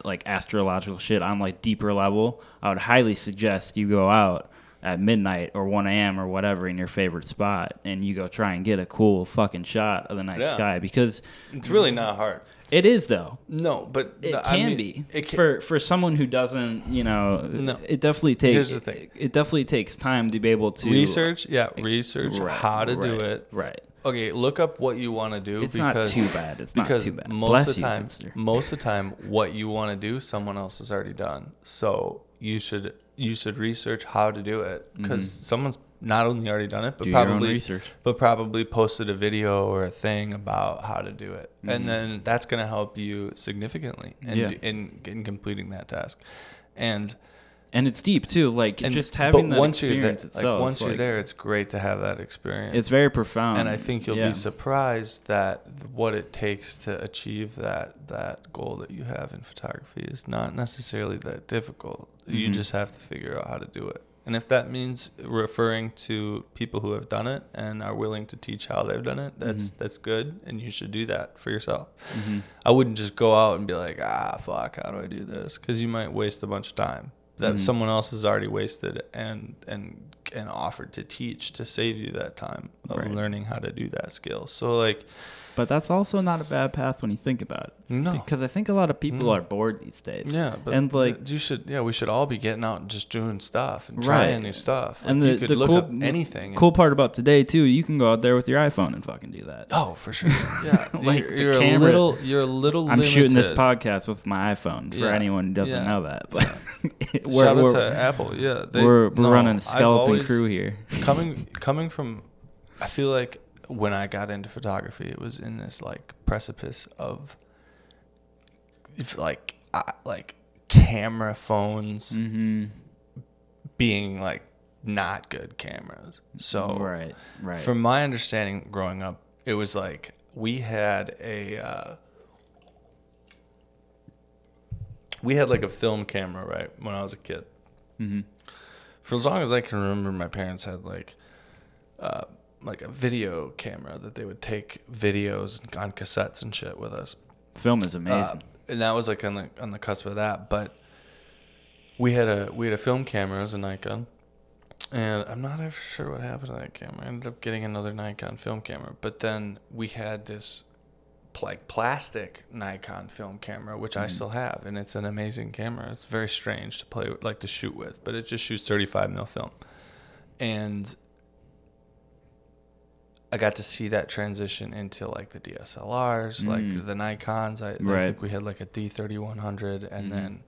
like astrological shit on like deeper level i would highly suggest you go out at midnight or 1 a.m or whatever in your favorite spot and you go try and get a cool fucking shot of the night Yeah. sky because it's really not hard. it is though No, but it the- I can mean, be It can, for for someone who doesn't you know No. it definitely takes Here's the thing. it definitely takes time to be able to research. Yeah, research Right, how to do it. right Okay, look up what you want to do. it's not too bad it's not too bad most Bless of the time, most of the time, what you want to do, someone else has already done. So you should you should research how to do it because someone's not only already done it, but Mm-hmm. Do probably research. but probably posted a video or a thing about how to do it, and then that's going to help you significantly in, Mm-hmm. Yeah. in in completing that task. And and it's deep too like and just having that once you're there, itself like once you're there, it's great to have that experience. it's very profound and I think you'll yeah. be surprised that what it takes to achieve that that goal that you have in photography is not necessarily that difficult. You Mhm. just have to figure out how to do it. And if that means referring to people who have done it and are willing to teach how they've done it, that's Mm-hmm. that's good, and you should do that for yourself. Mhm. I wouldn't just go out and be like, ah, fuck, how do I do this? Because you might waste a bunch of time. That Mhm. someone else has already wasted and and and offered to teach to save you that time of Right. learning how to do that skill. So like But that's also not a bad path when you think about it. no. Because I think a lot of people Mm. are bored these days. Yeah, but and like you should yeah, we should all be getting out and just doing stuff and Right. trying new stuff. Like and you the, could the look cool, up anything. cool part about today too, you can go out there with your iPhone and fucking do that. Oh, for sure. Yeah, <laughs> Like, you're, you're a camera- little. You're a little. I'm shooting this podcast with my iPhone for Yeah. anyone who doesn't Yeah. know that. But <laughs> we're, Shout out we're, to Apple. Yeah, they, we're, we're no, running a skeleton always- crew here. <laughs> coming coming from I feel like when I got into photography it was in this like precipice of if like I, like camera phones hmm being like not good cameras. So right, right. from my understanding growing up it was like we had a uh, we had like a film camera right when I was a kid hmm for as long as I can remember, my parents had like, uh, like a video camera that they would take videos on cassettes and shit with us. Film is Uh, amazing. and that was like on the on the cusp of that. But we had a we had a film camera, it was a Nikon, and I'm not ever sure what happened to that camera. I ended up getting another Nikon film camera, but then we had this like plastic Nikon film camera, which I Mhm. still have, and it's an amazing camera. It's very strange to play with, like to shoot with, but it just shoots 35 mil film, and I got to see that transition into like the DSLRs, Mm. like the Nikons. I, I think we had like a D3100, and Mhm. then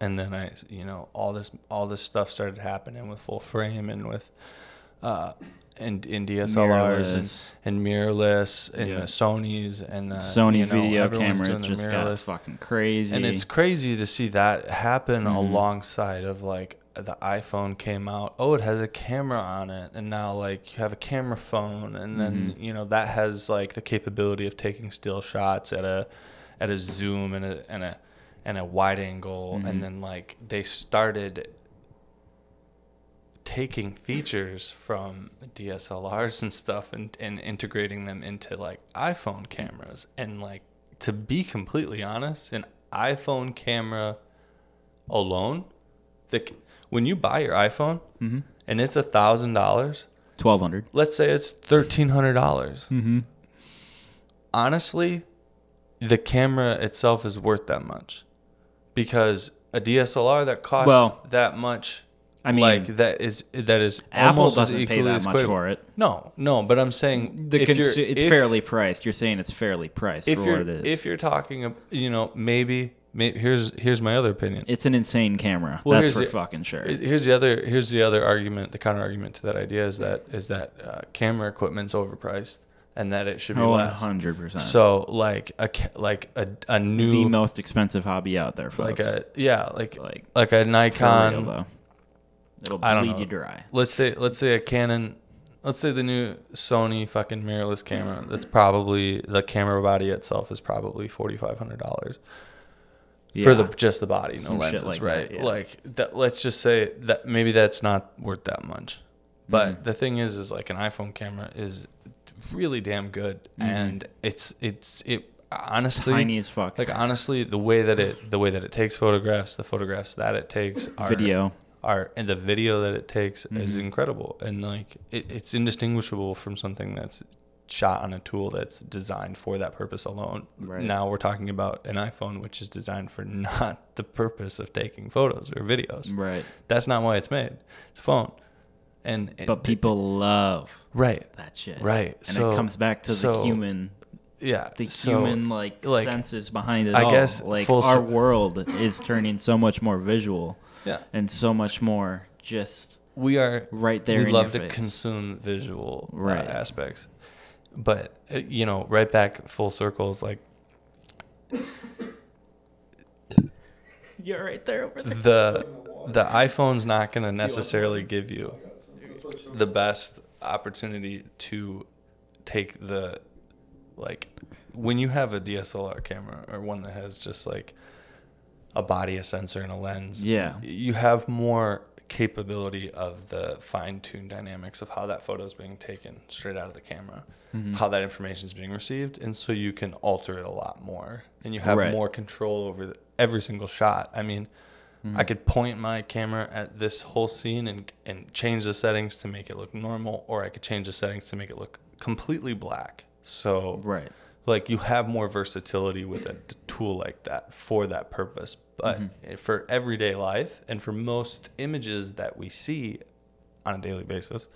and then I, you know, all this all this stuff started happening with full frame and with uh and in DSLRs and Mirrorless. and mirrorless and Yeah. the Sony's and the Sony you know, video cameras just got fucking crazy. And it's crazy to see that happen Mhm. alongside of like the iPhone came out. Oh, it has a camera on it, and now like you have a camera phone, and then Mhm. you know that has like the capability of taking still shots at a at a zoom and a and a and a wide angle, Mhm. and then like they started taking features from DSLRs and stuff and, and integrating them into like iPhone cameras. And like to be completely honest, an iPhone camera alone, the when you buy your iPhone mm-hmm. and it's a thousand dollars, twelve hundred. let's say it's thirteen hundred dollars. Mm-hmm. Honestly, the camera itself is worth that much because a DSLR that costs Well, that much I mean, like that is that is Apple almost doesn't pay that much for it. No, no, but I'm saying The it's if- fairly priced. You're saying it's fairly priced if for what it is. if you're talking, you know, maybe, maybe here's here's my other opinion. it's an insane camera. Well, That's here's for the- fucking sure. Here's the other here's the other argument, the counter argument to that idea is that is that uh, camera equipment's overpriced and that it should be oh, less. hundred percent. So like a like a a the new most expensive hobby out there, folks. like a yeah like like like a Nikon. It'll I don't bleed know. you dry. let's say let's say a Canon, let's say the new Sony fucking mirrorless camera. That's probably the camera body itself is probably forty five hundred dollars for the just the body, no Some shit lenses, like right? that, yeah. Like that. Let's just say that maybe that's not worth that much. But Mhm. the thing is, is like an iPhone camera is really damn good, Mhm. and it's it's it It's honestly. tiny as fuck. like honestly, the way that it the way that it takes photographs, the photographs that it takes are video. Are and the video that it takes is Mhm. incredible and like it, it's indistinguishable from something that's shot on a tool that's designed for that purpose alone Right. now we're talking about an iphone which is designed for <laughs> not the purpose of taking photos or videos Right. that's not why it's made it's a phone and it- But people love right that shit. right And so it comes back to so- the human yeah the so human like, like, senses behind it I all. guess like our world is turning so much more visual yeah and so much more just we are right there. we love to face. consume visual uh, aspects but uh, you know right back full circles like <laughs> You're right there over there. the the iPhone's not going to necessarily give you the best opportunity to take the like when you have a DSLR camera or one that has just like a body, a sensor, and a lens. Yeah. you have more capability of the fine-tuned dynamics of how that photo is being taken straight out of the camera Mhm. how that information is being received, and so you can alter it a lot more, and you have Right. more control over the, every single shot. I mean, I could point my camera at this whole scene and and change the settings to make it look normal, or I could change the settings to make it look completely black. So Right. Like you have more versatility with a tool like that for that purpose. But for everyday life and for most images that we see on a daily basis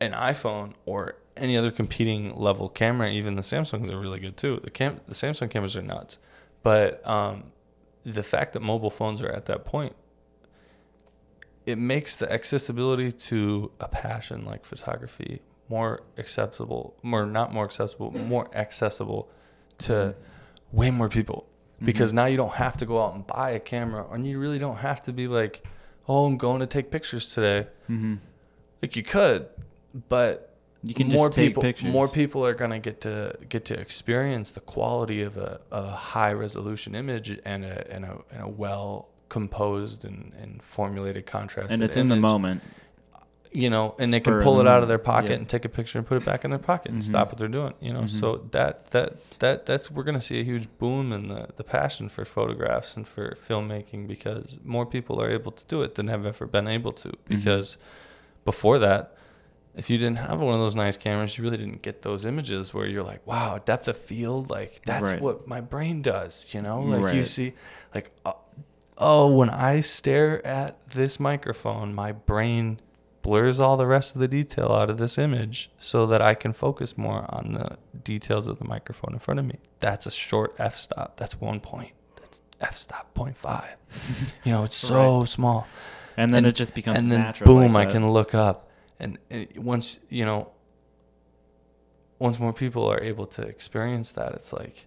an iphone or any other competing level camera even the samsungs are really good too. The cam the samsung cameras are nuts. But um, the fact that mobile phones are at that point it makes the accessibility to a passion like photography more acceptable, more not more acceptable, mm-hmm. more accessible to mm-hmm. way more people. Mm-hmm. Because now you don't have to go out and buy a camera, and you really don't have to be like, "Oh, I'm going to take pictures today." Mm-hmm. Like you could, but You can more just take people, pictures. more people are gonna get to get to experience the quality of a, a high resolution image and a and a, and a well composed and, and formulated contrast. and it's in the moment. You know, and they can pull it out of their pocket and take a picture and put it back in their pocket and Mhm. stop what they're doing. You know, Mhm. so that that that that's we're gonna see a huge boom in the the passion for photographs and for filmmaking because more people are able to do it than have ever been able to. Mm-hmm. Because before that, if you didn't have one of those nice cameras, you really didn't get those images where you're like, wow, depth of field, like that's Right. what my brain does. You know, like you see, like. Uh, Oh, when I stare at this microphone, my brain blurs all the rest of the detail out of this image so that I can focus more on the details of the microphone in front of me. That's a short f stop. That's one point. That's f stop point five. <laughs> you know, it's so small. And then and- it just becomes and then boom, like I can look up, and it, once you know, once more people are able to experience that, it's like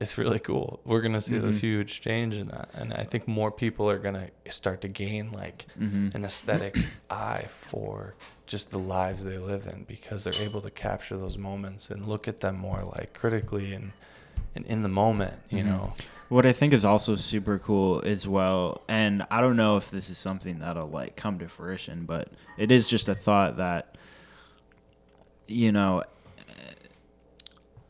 it's really cool. We're gonna see this Mhm. huge change in that, and I think more people are gonna start to gain like Mhm. an aesthetic <clears throat> eye for just the lives they live in because they're able to capture those moments and look at them more like critically and and in the moment, you Mhm. know. What I think is also super cool as well, and I don't know if this is something that'll like come to fruition, but it is just a thought that, you know,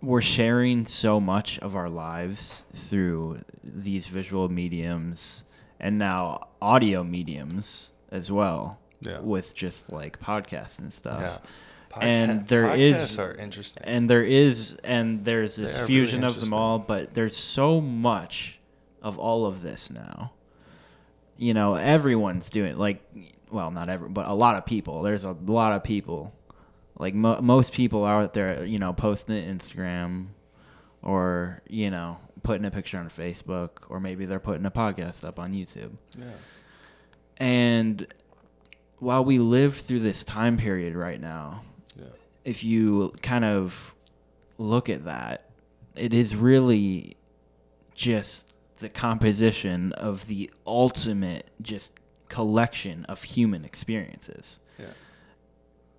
we're sharing so much of our lives through these visual mediums and now audio mediums as well Yeah. with just like podcasts and stuff. Yeah. And Podca- there is- podcasts are interesting. and there is and there's this They are really fusion of them all but there's so much of all of this now you know everyone's doing like well not every but a lot of people there's a lot of people like mo- most people out there you know posting it instagram or you know putting a picture on facebook or maybe they're putting a podcast up on youtube yeah. and while we live through this time period right now Yeah. if you kind of look at that, it is really just the composition of the ultimate just collection of human experiences. Yeah.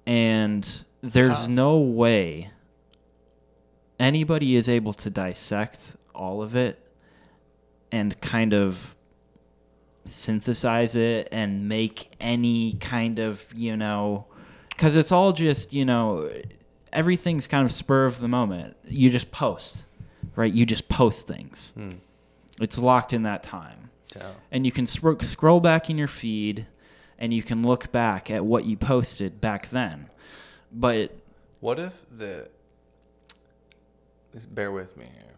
And there's How- no way anybody is able to dissect all of it and kind of synthesize it and make any kind of, you know, because it's all just, you know, everything's kind of spur of the moment. You just post, right? You just post things. Hmm. It's locked in that time. Yeah. And you can scro- scroll back in your feed and you can look back at what you posted back then. But, What if the just bear with me here.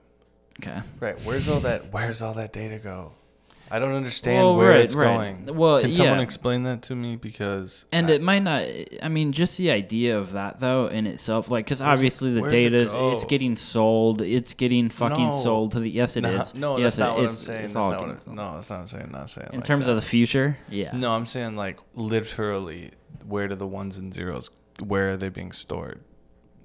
okay. Right, where's all that where's all that data go? I don't understand Well, where right, it's right. going. Well, Can someone yeah. explain that to me because And I- it might not. I mean, just the idea of that though in itself, like, because Where's it- obviously the data is it's getting sold. It's getting fucking No. sold to the. Yes, it is. Nah, No, yes, that's not it what is. I'm saying. That's not what I- no, that's not what I'm saying. Not saying In like terms that. of the future, yeah. No, I'm saying like literally where do the ones and zeros where are they being stored?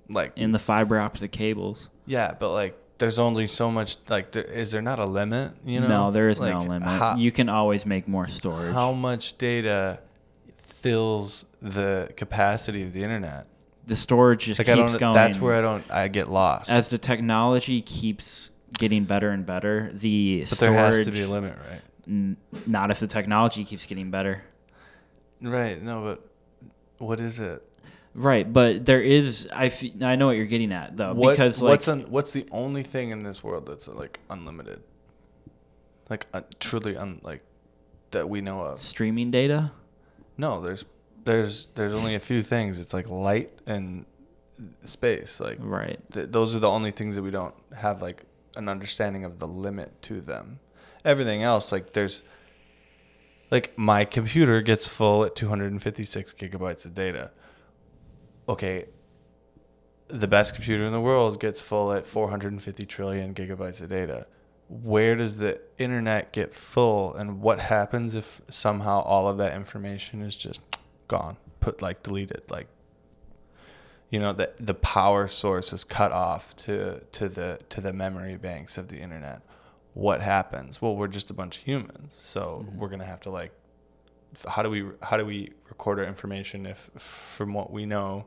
Like In the fiber optic cables. yeah, but like there's only so much like there, is there not a limit, you know? no, there is Like, no limit. How, you can always make more storage. how much data fills the capacity of the internet? the storage just Like I keeps don't going. that's where I don't I get lost. as the technology keeps getting better and better, the but storage. there has to be a limit, right? n- not if the technology keeps getting better. Right. No, but what is it? Right, but there is. I I know what you're getting at though, What, because like what's un, what's the only thing in this world that's like unlimited? like uh, truly un like that we know of. Streaming data. No, there's there's there's only a few things. It's like light and space. Like Right. th- those are the only things that we don't have like an understanding of the limit to them. Everything else, like there's like my computer gets full at 256 gigabytes of data. Okay, the best computer in the world gets full at 450 trillion gigabytes of data. Where does the internet get full, and what happens if somehow all of that information is just gone, put like deleted, like you know the the power source is cut off to to the to the memory banks of the internet what happens well we're just a bunch of humans so Mhm. we're going to have to like how do we how do we record our information if from what we know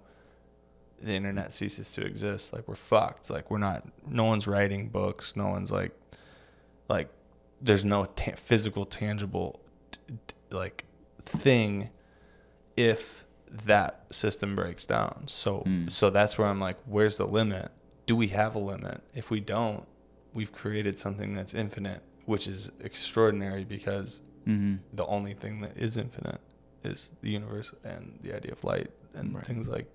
the internet ceases to exist like we're fucked like we're not no one's writing books no one's like like there's no ta- physical tangible t- t- like thing if that system breaks down. So Mm. so that's where I'm like, where's the limit? Do we have a limit? If we don't, we've created something that's infinite, which is extraordinary because Mm-hmm. the only thing that is infinite is the universe and the idea of light and Right. things like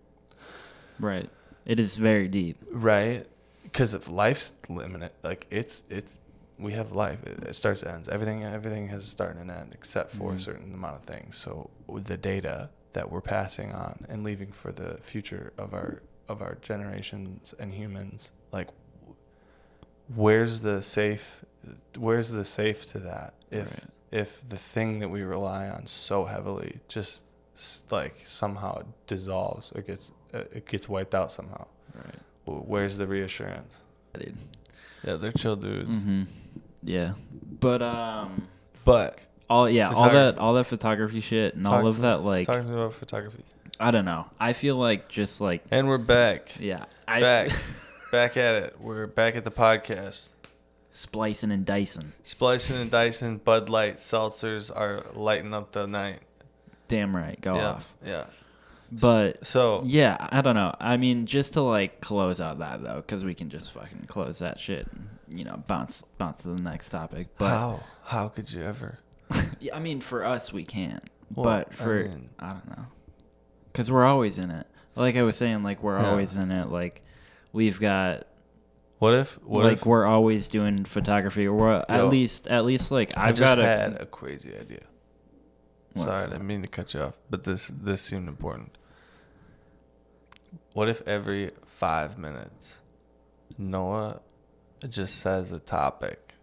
Right. It is very deep. right because if life's limited like it's it's we have life it, it starts and ends everything everything has a start and an end except for a Mhm. certain amount of things so with the data that we're passing on and leaving for the future of our of our generations and humans like where's the safe where's the safe to that if Right. if the thing that we rely on so heavily just like somehow it dissolves or gets uh, it gets wiped out somehow Right. where's the reassurance Dude. yeah they're chill dudes Mm-hmm. Yeah. But um but all yeah, all that all that photography shit and Talk all to of me- that like talking about photography I don't know. I feel like just like and we're back yeah, I back <laughs> back at it we're back at the podcast splicing and dicing. splicing and dicing bud light seltzers are lighting up the night Damn right, go yeah off. yeah But so yeah, I don't know. I mean, just to like close out that though, because we can just fucking close that shit. And, you know, bounce bounce to the next topic. But how how could you ever <laughs> yeah, I mean, for us, we can't. Well, but I for I, mean- don't know, because we're always in it. Like I was saying, like we're Yeah. always in it. Like we've got what if what like if we're always doing photography, or at least at least like I I've just got a. had a crazy idea What's Sorry, I didn't mean to cut you off, but this this seemed important. What if every five minutes, Noah just says a topic,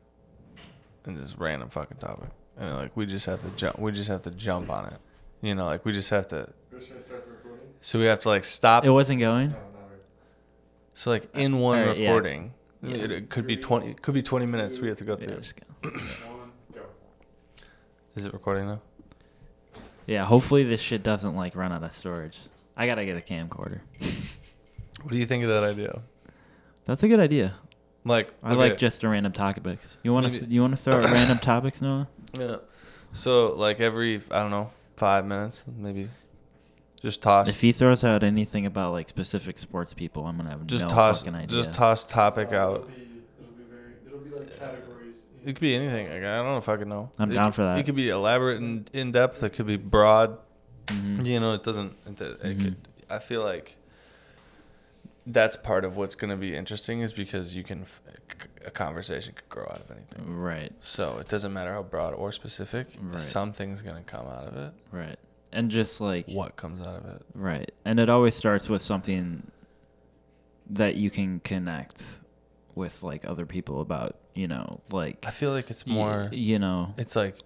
and just random fucking topic, and like we just have to jump, we just have to jump on it, you know, like we just have to. Start recording? So we have to like stop. It wasn't going. No, not really. So like in uh, one Alright, yeah. recording, Yeah. it, it could be twenty. It could be twenty minutes. We have to go Yeah, through. just go. Go. Is it recording now? Yeah, hopefully this shit doesn't like run out of storage. I gotta get a camcorder. What do you think of that idea? That's a good idea. Like I like just a random topics. You want to Maybe- th- you want to throw <coughs> out random topics, Noah? Yeah. So like every I don't know five minutes maybe, just toss If he throws out anything about like specific sports people, I'm gonna have just no toss fucking idea. just toss topic Uh, out. It'll be, it'll be very. It'll be like categories. It could be anything. Like, I don't know if I can know. I'm It down could- for that. It could be elaborate and in depth. It could be broad. Mhm. You know, it doesn't. It, it Mhm. could. I feel like that's part of what's going to be interesting is because you can a conversation could grow out of anything. Right, So it doesn't matter how broad or specific. Right. Something's going to come out of it. right, and just like What comes out of it? right, and it always starts with something that you can connect with like other people about. You know, like I feel like it's y- more. you know, It's like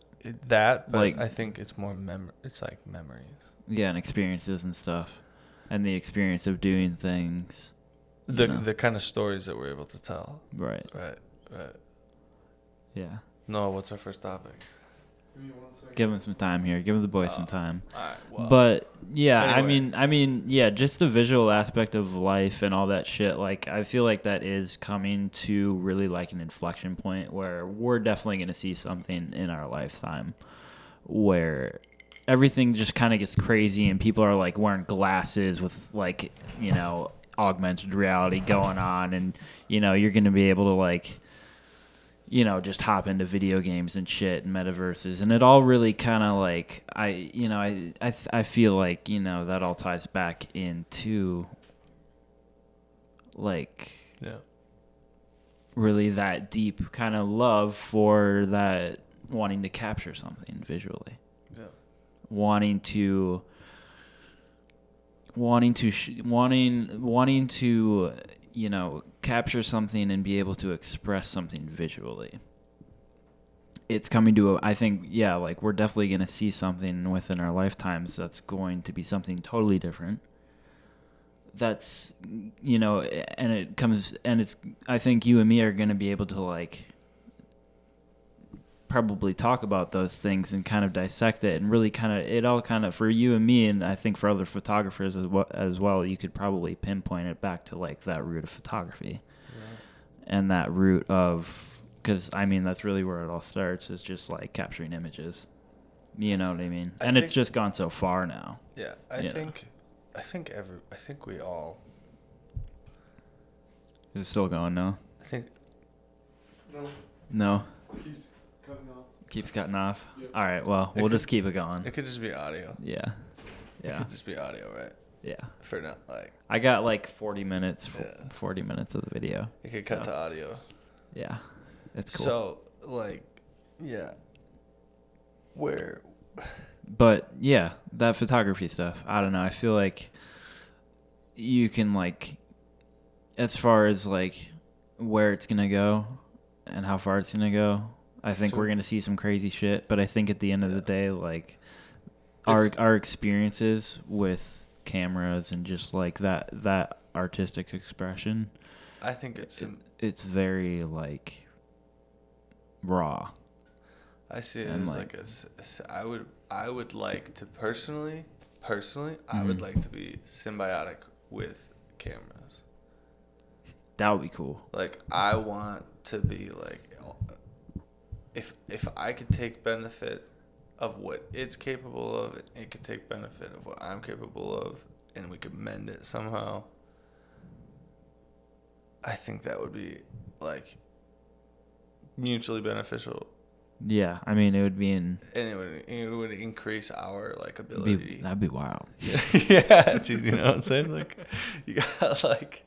that, but Like- I think it's more mem. It's like memories. yeah, and experiences and stuff, and the experience of doing things. The know. the kind of stories that we're able to tell. right, Right. Right. yeah. No, what's our first topic? Give me one second. Give him some time here. Give the boys some Oh. time. All right. Well, but yeah, I mean, I mean, yeah, just the visual aspect of life and all that shit. Like, I feel like that is coming to really like an inflection point where we're definitely going to see something in our lifetime where everything just kind of gets crazy and people are like wearing glasses with like you know augmented reality going on and you know you're going to be able to like you know, just hop into video games and shit and metaverses, and it all really kind of like I, you know, I I th- I feel like you know that all ties back into like Yeah. really that deep kind of love for that wanting to capture something visually Yeah. wanting to wanting to sh- wanting wanting to you know capture something and be able to express something visually. It's coming to a, i think yeah like we're definitely going to see something within our lifetimes that's going to be something totally different. That's you know and it comes and it's i think you and me are going to be able to like probably talk about those things and kind of dissect it and really kind of it all kind of for you and me and I think for other photographers as well, as well you could probably pinpoint it back to like that root of photography. And that root of because I mean that's really where it all starts is just like capturing images. You know what I mean? I and it's just gone so far now. Yeah. I Yeah. think I think every I think we all is it still going no I think No, no? Keeps cutting off. keeps cutting off Yep. all right well It we'll could- just keep it going it could just be audio. yeah It yeah could just be audio, right? yeah For not like I got like 40 minutes f- Yeah. 40 minutes of the video it could cut So- to audio. yeah it's cool So like yeah. Where but yeah that photography stuff i don't know i feel like you can like as far as like where it's gonna go and how far it's gonna go i think So- we're gonna see some crazy shit but i think at the end of the day like our our experiences with cameras and just like that that artistic expression I think it's it- an, it's very like raw I see it and, as like- like, a s- a s- I would I would like to personally personally I would Mhm. like to be symbiotic with cameras. that would be cool Like I want to be like if if I could take benefit of what it's capable of, it could take benefit of what I'm capable of, and we could mend it somehow. I think that would be like mutually beneficial, yeah i mean it would be in and it would it would increase our like be, ability. that'd be wild <laughs> yeah, dude, you know what I'm saying? Like, you got like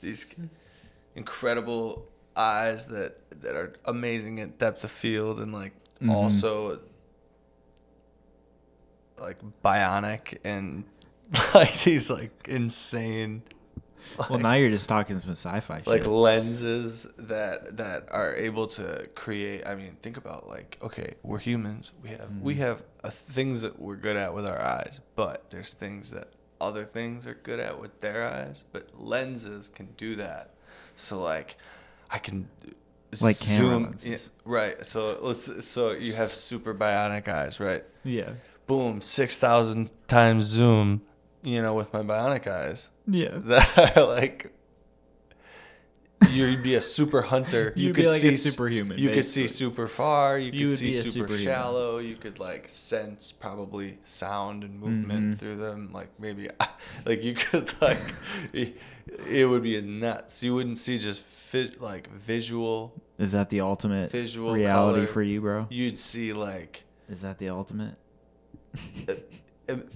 these <laughs> incredible eyes that that are amazing at depth of field and like Mhm. also like bionic and <laughs> like these like insane well now you're just talking some sci-fi like shit. lenses that that are able to create i mean think about like okay we're humans we have we Mhm. have uh things that we're good at with our eyes but there's things that other things are good at with their eyes but lenses can do that so like i can Like zoom yeah, right. So let's so you have super bionic eyes right? Yeah. Boom 6000 times zoom you know with my bionic eyes. Yeah. <laughs> That are like you'd be a super hunter. <laughs> You You'd could be like see a superhuman, You could see super far. You You could see super superhuman. shallow. You could like sense probably sound and movement Mhm. through them. Like maybe <laughs> like you could like <laughs> it, it would be nuts. You wouldn't see just fit like visual is that the ultimate visual reality color. for you bro You'd see like is that the ultimate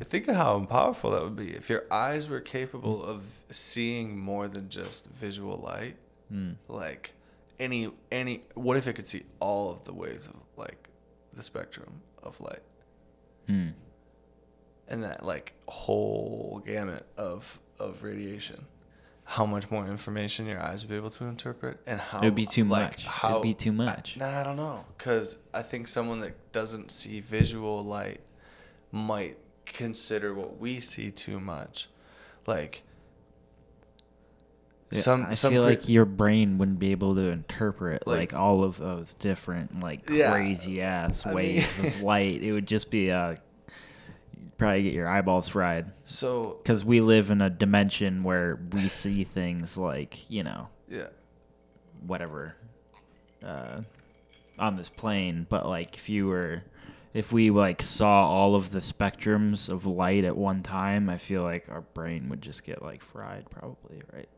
think of how powerful that would be if your eyes were capable of seeing more than just visual light Hmm. like any any what if it could see all of the ways of like the spectrum of light Hmm. and that like whole gamut of of radiation how much more information your eyes would be able to interpret and how It would be too like, much. how It'd be too much. I, nah, I don't know because i think someone that doesn't see visual light might consider what we see too much like some I some feel like your brain wouldn't be able to interpret like, Like- all of those different like Yeah, crazy ass I waves mean- of <laughs> light. It would just be uh, you'd probably get your eyeballs fried so because we live in a dimension where we <laughs> see things like you know yeah whatever uh, on this plane. But like if you were, if we like saw all of the spectrums of light at one time, I feel like our brain would just get like fried, probably, right?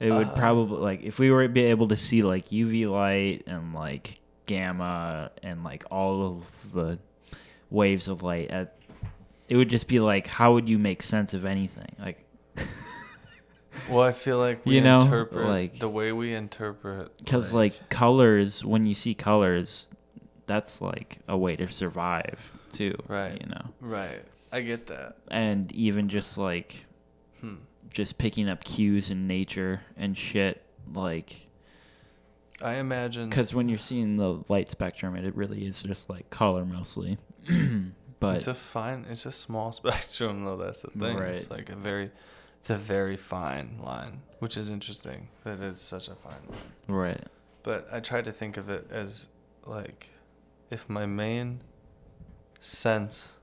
It would Uh. probably like if we were be able to see like UV light and like gamma and like all of the waves of light at it would just be like how would you make sense of anything? Like <laughs> Well, I feel like we You know, interpret like- the way we interpret cuz like colors when you see colors that's like a way to survive too, Right. you know. right. I get that. And even just like Hmm. Just picking up cues in nature and shit like I imagine because when you're seeing the light spectrum it, it really is just like color mostly <clears throat> but it's a fine, it's a small <laughs> spectrum though. That's the thing. It's Right. like a very, it's a very fine line, which is interesting that it's such a fine line. right But I try to think of it as like, if my main sense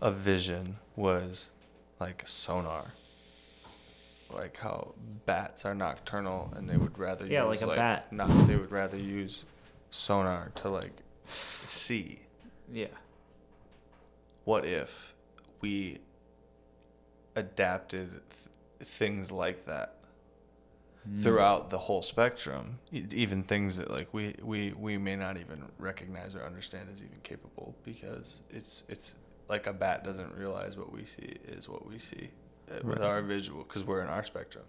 of vision was like sonar, like how bats are nocturnal and they would rather Yeah, use like a bat. No, they would rather use sonar to like see. yeah What if we adapted th- things like that Mm. throughout the whole spectrum, e- even things that like we, we, we may not even recognize or understand as even capable because it's it's like a bat doesn't realize what we see is what we see uh, with our visual because we're in our spectrum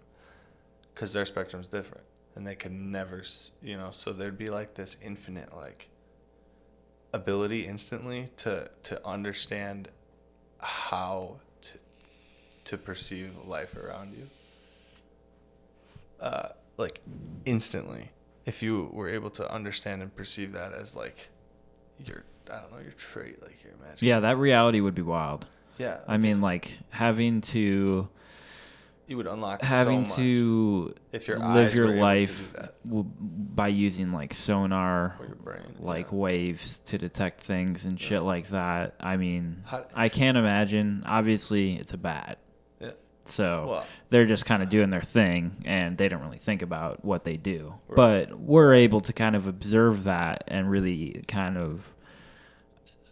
because their spectrum's different and they can never you know so there'd be like this infinite like ability instantly to to understand how to to perceive life around you uh, like instantly. If you were able to understand and perceive that as like your I don't know your trait like your magic. yeah that reality would be wild Yeah. i mean like having to you would unlock having so much to if your live your were able to life w- by using like sonar or your brain. like yeah. waves to detect things and shit like that i mean How- i can't imagine obviously it's a bat Yeah. So Well, they're just kind of doing their thing and they don't really think about what they do. Right. But we're able to kind of observe that and really kind of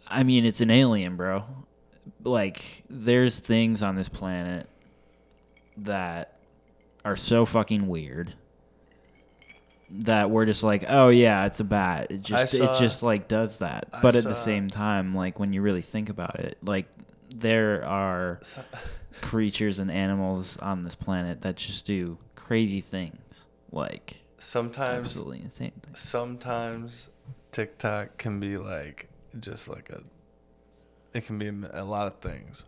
I mean, it's an alien, bro. Like there's things on this planet that are so fucking weird that we're just like, "Oh yeah, it's a bat." It just saw- it just like does that. I But at the same time, like when you really think about it, like there are creatures and animals on this planet that just do crazy things, like sometimes absolutely insane things. sometimes TikTok can be like just like a it can be a lot of things.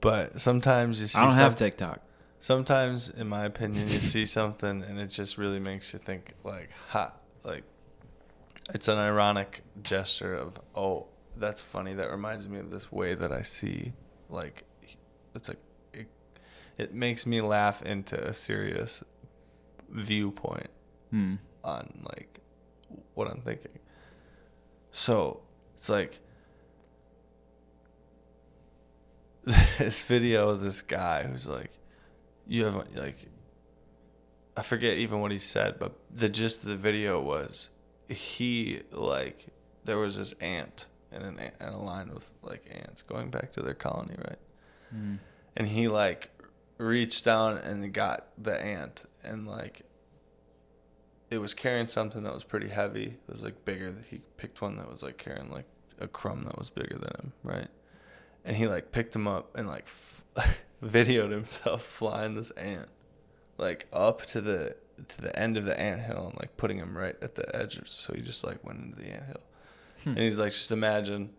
But sometimes you see I don't have TikTok. Sometimes, in my opinion, you see something and it just really makes you think, like, ha, like, it's an ironic gesture of, oh, that's funny. That reminds me of this way that I see, like, it's like, it, makes me laugh into a serious viewpoint Hmm. on, like, what I'm thinking. So, it's like, <laughs> this video of this guy who's like, you have like, I forget even what he said, but the gist of the video was he like there was this ant and an ant, and a line of like ants going back to their colony, right? Hmm. And he like reached down and got the ant and like it was carrying something that was pretty heavy. It was like bigger. He picked one that was like carrying like a crumb that was bigger than him, right? And he like picked him up and like f- <laughs> videoed himself <laughs> flying this ant like up to the to the end of the ant hill and like putting him right at the edge. of- So he just like went into the ant hill. Hmm. And he's like, just imagine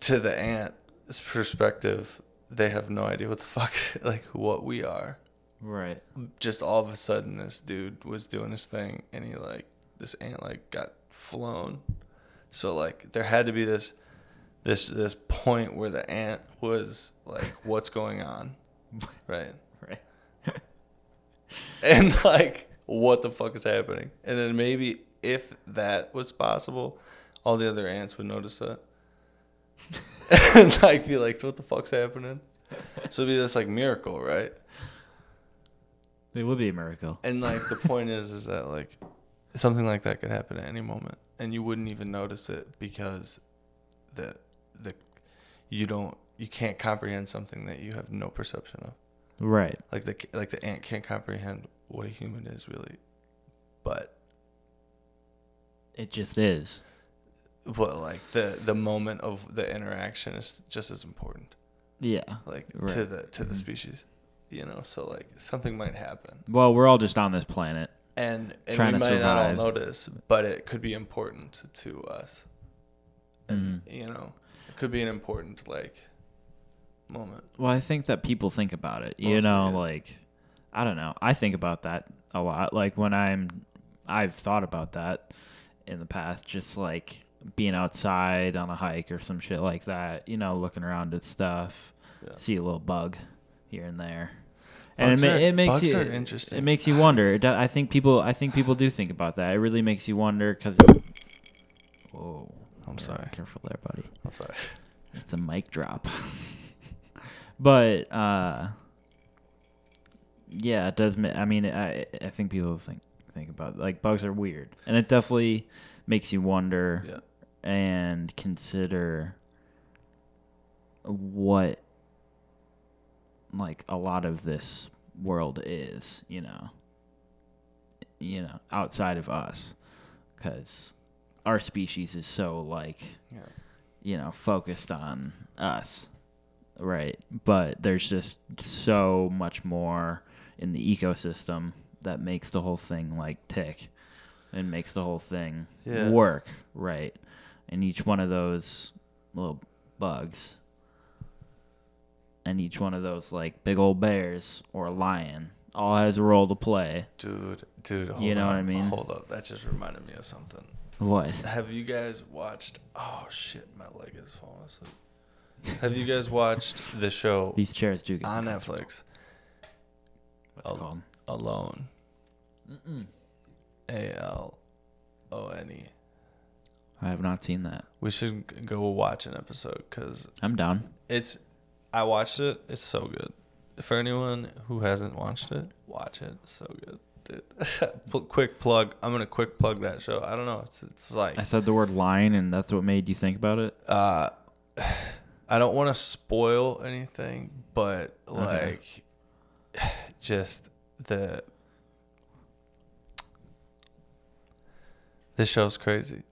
to the ant's perspective, they have no idea what the fuck, <laughs> like what we are. Right. Just all of a sudden, this dude was doing his thing, and he like this ant like got flown. So like there had to be this, this this point where the ant was like, <laughs> what's going on, <laughs> right? Right. and like what the fuck is happening and then maybe if that was possible all the other ants would notice that <laughs> and like be like what the fuck's happening so it'd be this like miracle right It would be a miracle. and like the point is is that like something like that could happen at any moment and you wouldn't even notice it because the the you don't you can't comprehend something that you have no perception of. Right. Like the like the ant can't comprehend what a human is really, but It just is. But like the the moment of the interaction is just as important. Yeah. Like to the to the Mhm. species, you know. So like something might happen, Well, we're all just on this planet. and and Trying we to might not all survive. notice, but it could be important to us. And Mhm. you know, it could be an important like moment. Well, I think that people think about it. You Mostly, know, yeah. like I don't know. I think about that a lot. Like when I'm I've thought about that in the past just like being outside on a hike or some shit like that, you know, looking around at stuff, Yeah. see a little bug here and there. And Bugs it, ma- are- it makes bugs you are interesting. It makes you wonder. It I think people I think people do think about that. It really makes you wonder cuz Whoa. I'm sorry. Careful there, buddy. I'm sorry. It's a mic drop. <laughs> but uh yeah, it does I mean I I think people think think about like bugs are weird. And it definitely makes you wonder Yeah. And consider what like a lot of this world is, you know. You know, outside of us cuz our species is so like Yeah. you know, focused on us. Right. But there's just so much more in the ecosystem that makes the whole thing like tick and makes the whole thing Yeah. work. Right. And each one of those little bugs and each one of those like big old bears or a lion all has a role to play. Dude, dude, hold You know on, what I mean? Hold up. That just reminded me of something. What? Have you guys watched Oh shit, my leg is falling asleep. Have you guys watched the show <laughs> These chairs do get on. Netflix What's it called? Alone? A L O N E. I have not seen that. We should go watch an episode because I'm down. it's. I watched it. It's so good. For anyone who hasn't watched it, watch it. It's so good, dude. <laughs> Quick plug. I'm gonna quick plug that show. I don't know. It's it's like I said the word line, and that's what made you think about it. uh I don't want to spoil anything, but Okay. like <sighs> just the this show's crazy.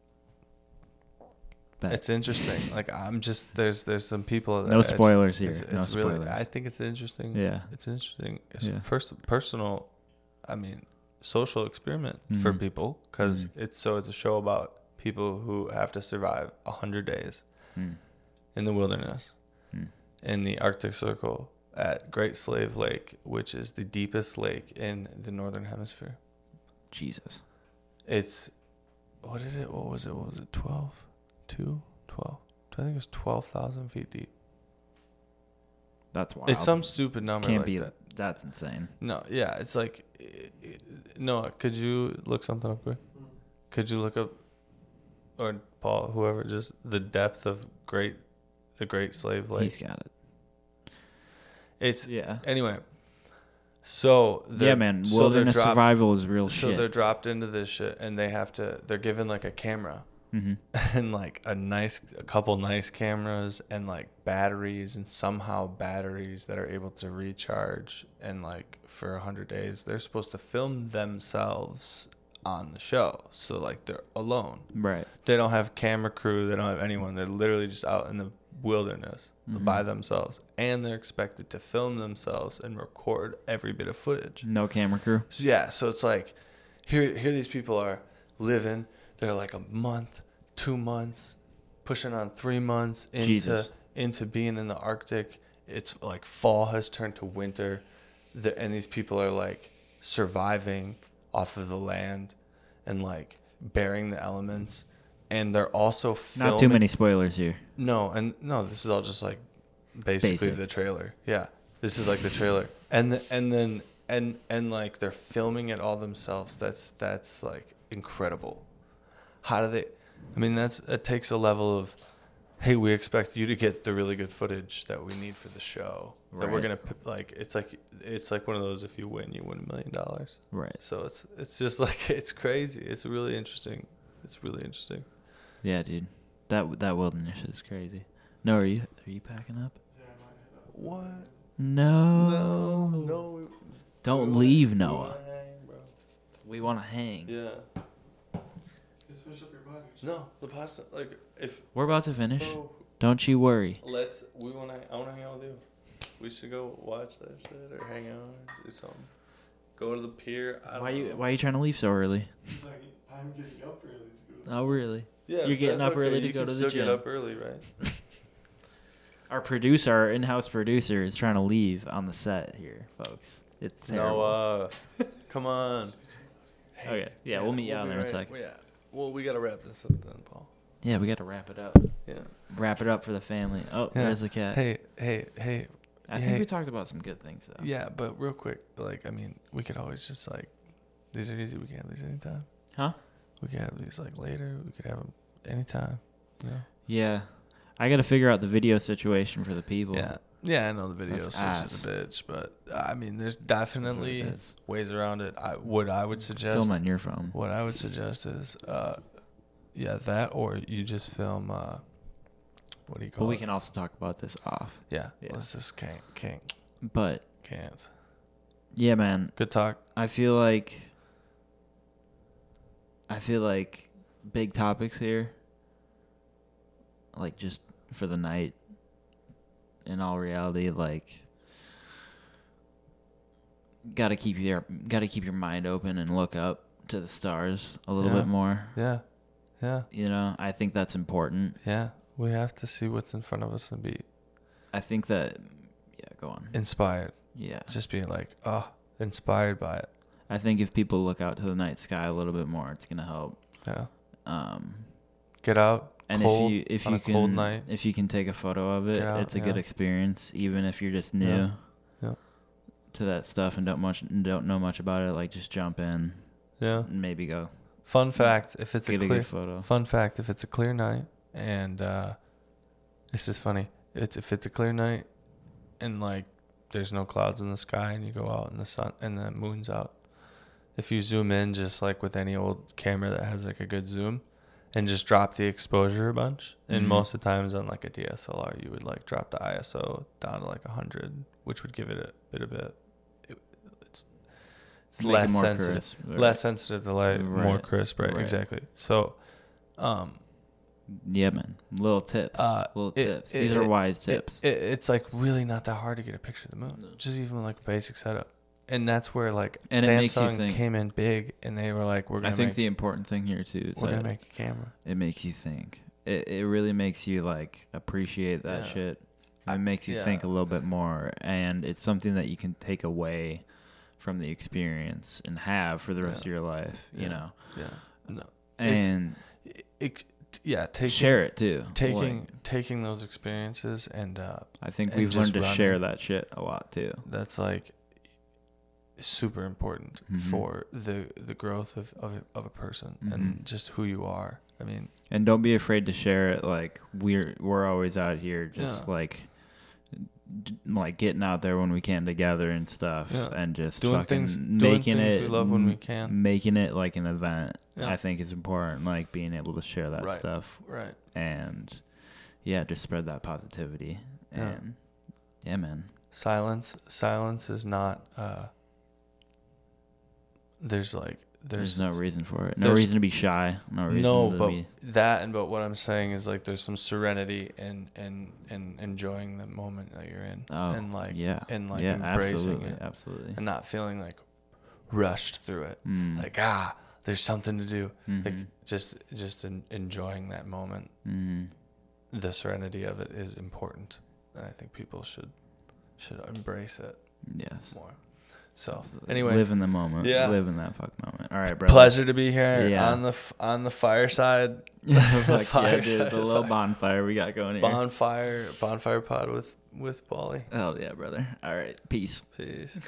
That- It's interesting. Like I'm just there's there's some people that no it's- spoilers here. It's, no it's spoilers. really I think it's interesting. yeah. It's interesting. It's Yeah. first personal I mean social experiment for Mhm. people because Mhm. it's so it's a show about people who have to survive a hundred days Hmm. in the wilderness Hmm. in the Arctic Circle at Great Slave Lake, which is the deepest lake in the northern hemisphere. Jesus. It's what is it? What was it? What was it? 12? 2? 12? I think it's 12,000 feet deep. That's wild. It's some stupid number Can't like be. that. That's insane. No, yeah, it's like it, it, Noah, could you look something up quick? Could you look up or Paul, whoever just the depth of great the Great Slave Lake? He's got it. It's Yeah. anyway. So Yeah, man. so Wilderness dropped- survival is real So they're dropped into this shit, and they have to. They're given like a camera, hmm <laughs> and like a nice, a couple nice cameras, and like batteries, and somehow batteries that are able to recharge, and like for a hundred days, they're supposed to film themselves on the show. So like they're alone. Right. They don't have camera crew. They don't have anyone. They're literally just out in the wilderness Mhm. by themselves, and they're expected to film themselves and record every bit of footage. No camera crew. So, yeah, so it's like here here these people are living. They're like a month, two months, pushing on three months into Jesus. into being in the Arctic. It's like fall has turned to winter, the, and these people are like surviving off of the land and like bearing the elements. And they're also filming. Not too many spoilers here. No, and no, this is all just like basically Basic. the trailer. Yeah, this is like the trailer, and the, and then and and like they're filming it all themselves. That's that's like incredible. How do they? I mean, that's it takes a level of, hey, we expect you to get the really good footage that we need for the show. That we're gonna p- like. It's like it's like one of those. If you win, you win a million dollars. Right. So it's it's just <laughs> like it's crazy. It's really interesting. It's really interesting. Yeah, dude. That that wilderness is crazy. No, are you are you packing up? What? No. No, no. Don't we leave, wanna- we Noah. wanna hang, bro. We want to hang. Yeah. Just finish up your body. No, the pasta. Like if. We're about to finish. Bro, Don't you worry. let's. We want to. I want to hang out with you. We should go watch that shit or hang out or do something. Go to the pier. I don't Why you know. Why you trying to leave so early? He's like, I'm getting up early to go. to Oh, really? Yeah, You're getting that's up early to you go can to the still gym. get up early, right? <laughs> <laughs> Our producer, our in-house producer, is trying to leave on the set here, folks. It's terrible. Noah, come on. <laughs> Okay, yeah, we'll meet you out be there in a right- second. Yeah. Well, we gotta wrap this up then, Paul. Yeah, we got to wrap it up. Yeah. Wrap it up for the family. Oh, Yeah. there's the cat. Hey, hey, hey. I hey. think we talked about some good things though. Yeah, but real quick, like, I mean, we could always just like, these are easy. We can have these anytime. Huh? We could have these like later. We could have them anytime. You know. Yeah. I got to figure out the video situation for the people. Yeah. Yeah, I know the video That's such ass. as a bitch, but I mean, there's That's what it definitely ways around it. I what I would suggest. Film on your phone. What I would suggest is, uh, yeah, that or you just film. Uh, what do you call But we it? can also talk about this off. Yeah, Yeah. let's just can't can't But can't. yeah, man, Good talk. I feel like I feel like big topics here like just for the night in all reality like got to keep your got to keep your mind open and look up to the stars a little Yeah. bit more Yeah, yeah, you know i think that's important yeah. We have to see what's in front of us and be i think that yeah go on inspired. yeah Just be like, oh, inspired by it. i think if people look out to the night sky a little bit more it's to help Yeah. um Get out. And cold, if you if you can cold night. if you can take a photo of it, out, it's a good experience. Even if you're just new Yeah, yeah. to that stuff and don't much don't know much about it, like just jump in Yeah. and maybe go Fun fact: if it's a get a clear good photo. Fun fact: If it's a clear night, and uh, this is funny, it's if it's a clear night, and like there's no clouds in the sky, and you go out and the sun and the moon's out. If you zoom in, just like with any old camera that has like a good zoom, and just drop the exposure a bunch, and Mhm. most of the times on like a DSLR, you would like drop the ISO down to like hundred, which would give it a bit of a bit. It, it's it's Make it less more sensitive crisp, right. less sensitive to light, more crisp, right, right. Exactly. So, um, Yeah, man. Little tips. uh, Little it- tips. it- These are wise tips. it- it's like really not that hard to get a picture of the moon, No. just even like basic setup, and that's where like And it makes you Samsung came in big, and they were like, "We're gonna I think make, the important thing here too is we're gonna make a camera." it makes you think. It it really makes you like appreciate that Yeah. shit. It makes you think a little bit more, and it's something that you can take away from the experience and have for the rest Yeah. of your life. You know, Yeah, no, and it, it- yeah, taking share it too. taking Like, taking those experiences, and uh, I think we've learned to share that shit a lot too. that's like super important Mhm. for the the growth of of, a- of a person Mhm. and just who you are. I mean, And don't be afraid to share it. Like we're we're always out here, just Yeah. like d- like getting out there when we can together and stuff, Yeah. and just doing fucking things doing making things it. we love when we can. Making it like an event, Yeah. I think is important. Like being able to share that Right. stuff Right. and yeah, just spread that positivity. Yeah. And yeah, man. Silence silence is not uh there's like There's, there's, no reason for it. No reason to be shy. No reason no to but be. that and but what I'm saying is like there's some serenity in and and enjoying the moment that you're in Oh, and like yeah, and like yeah, embracing absolutely, it absolutely. and not feeling like rushed through it Mm. like ah there's something to do like Mhm. just just en- enjoying that moment Mhm. the serenity of it is important and I think people should should embrace it Yes. more so anyway live in the moment. Yeah. live in that fuck moment. All right, brother. pleasure to be here Yeah. on the on the fireside <laughs> <laughs> Fuck yeah, dude, the little fire. bonfire we got going here. bonfire bonfire pod with with Paulie. Hell yeah, brother. All right, peace. Peace.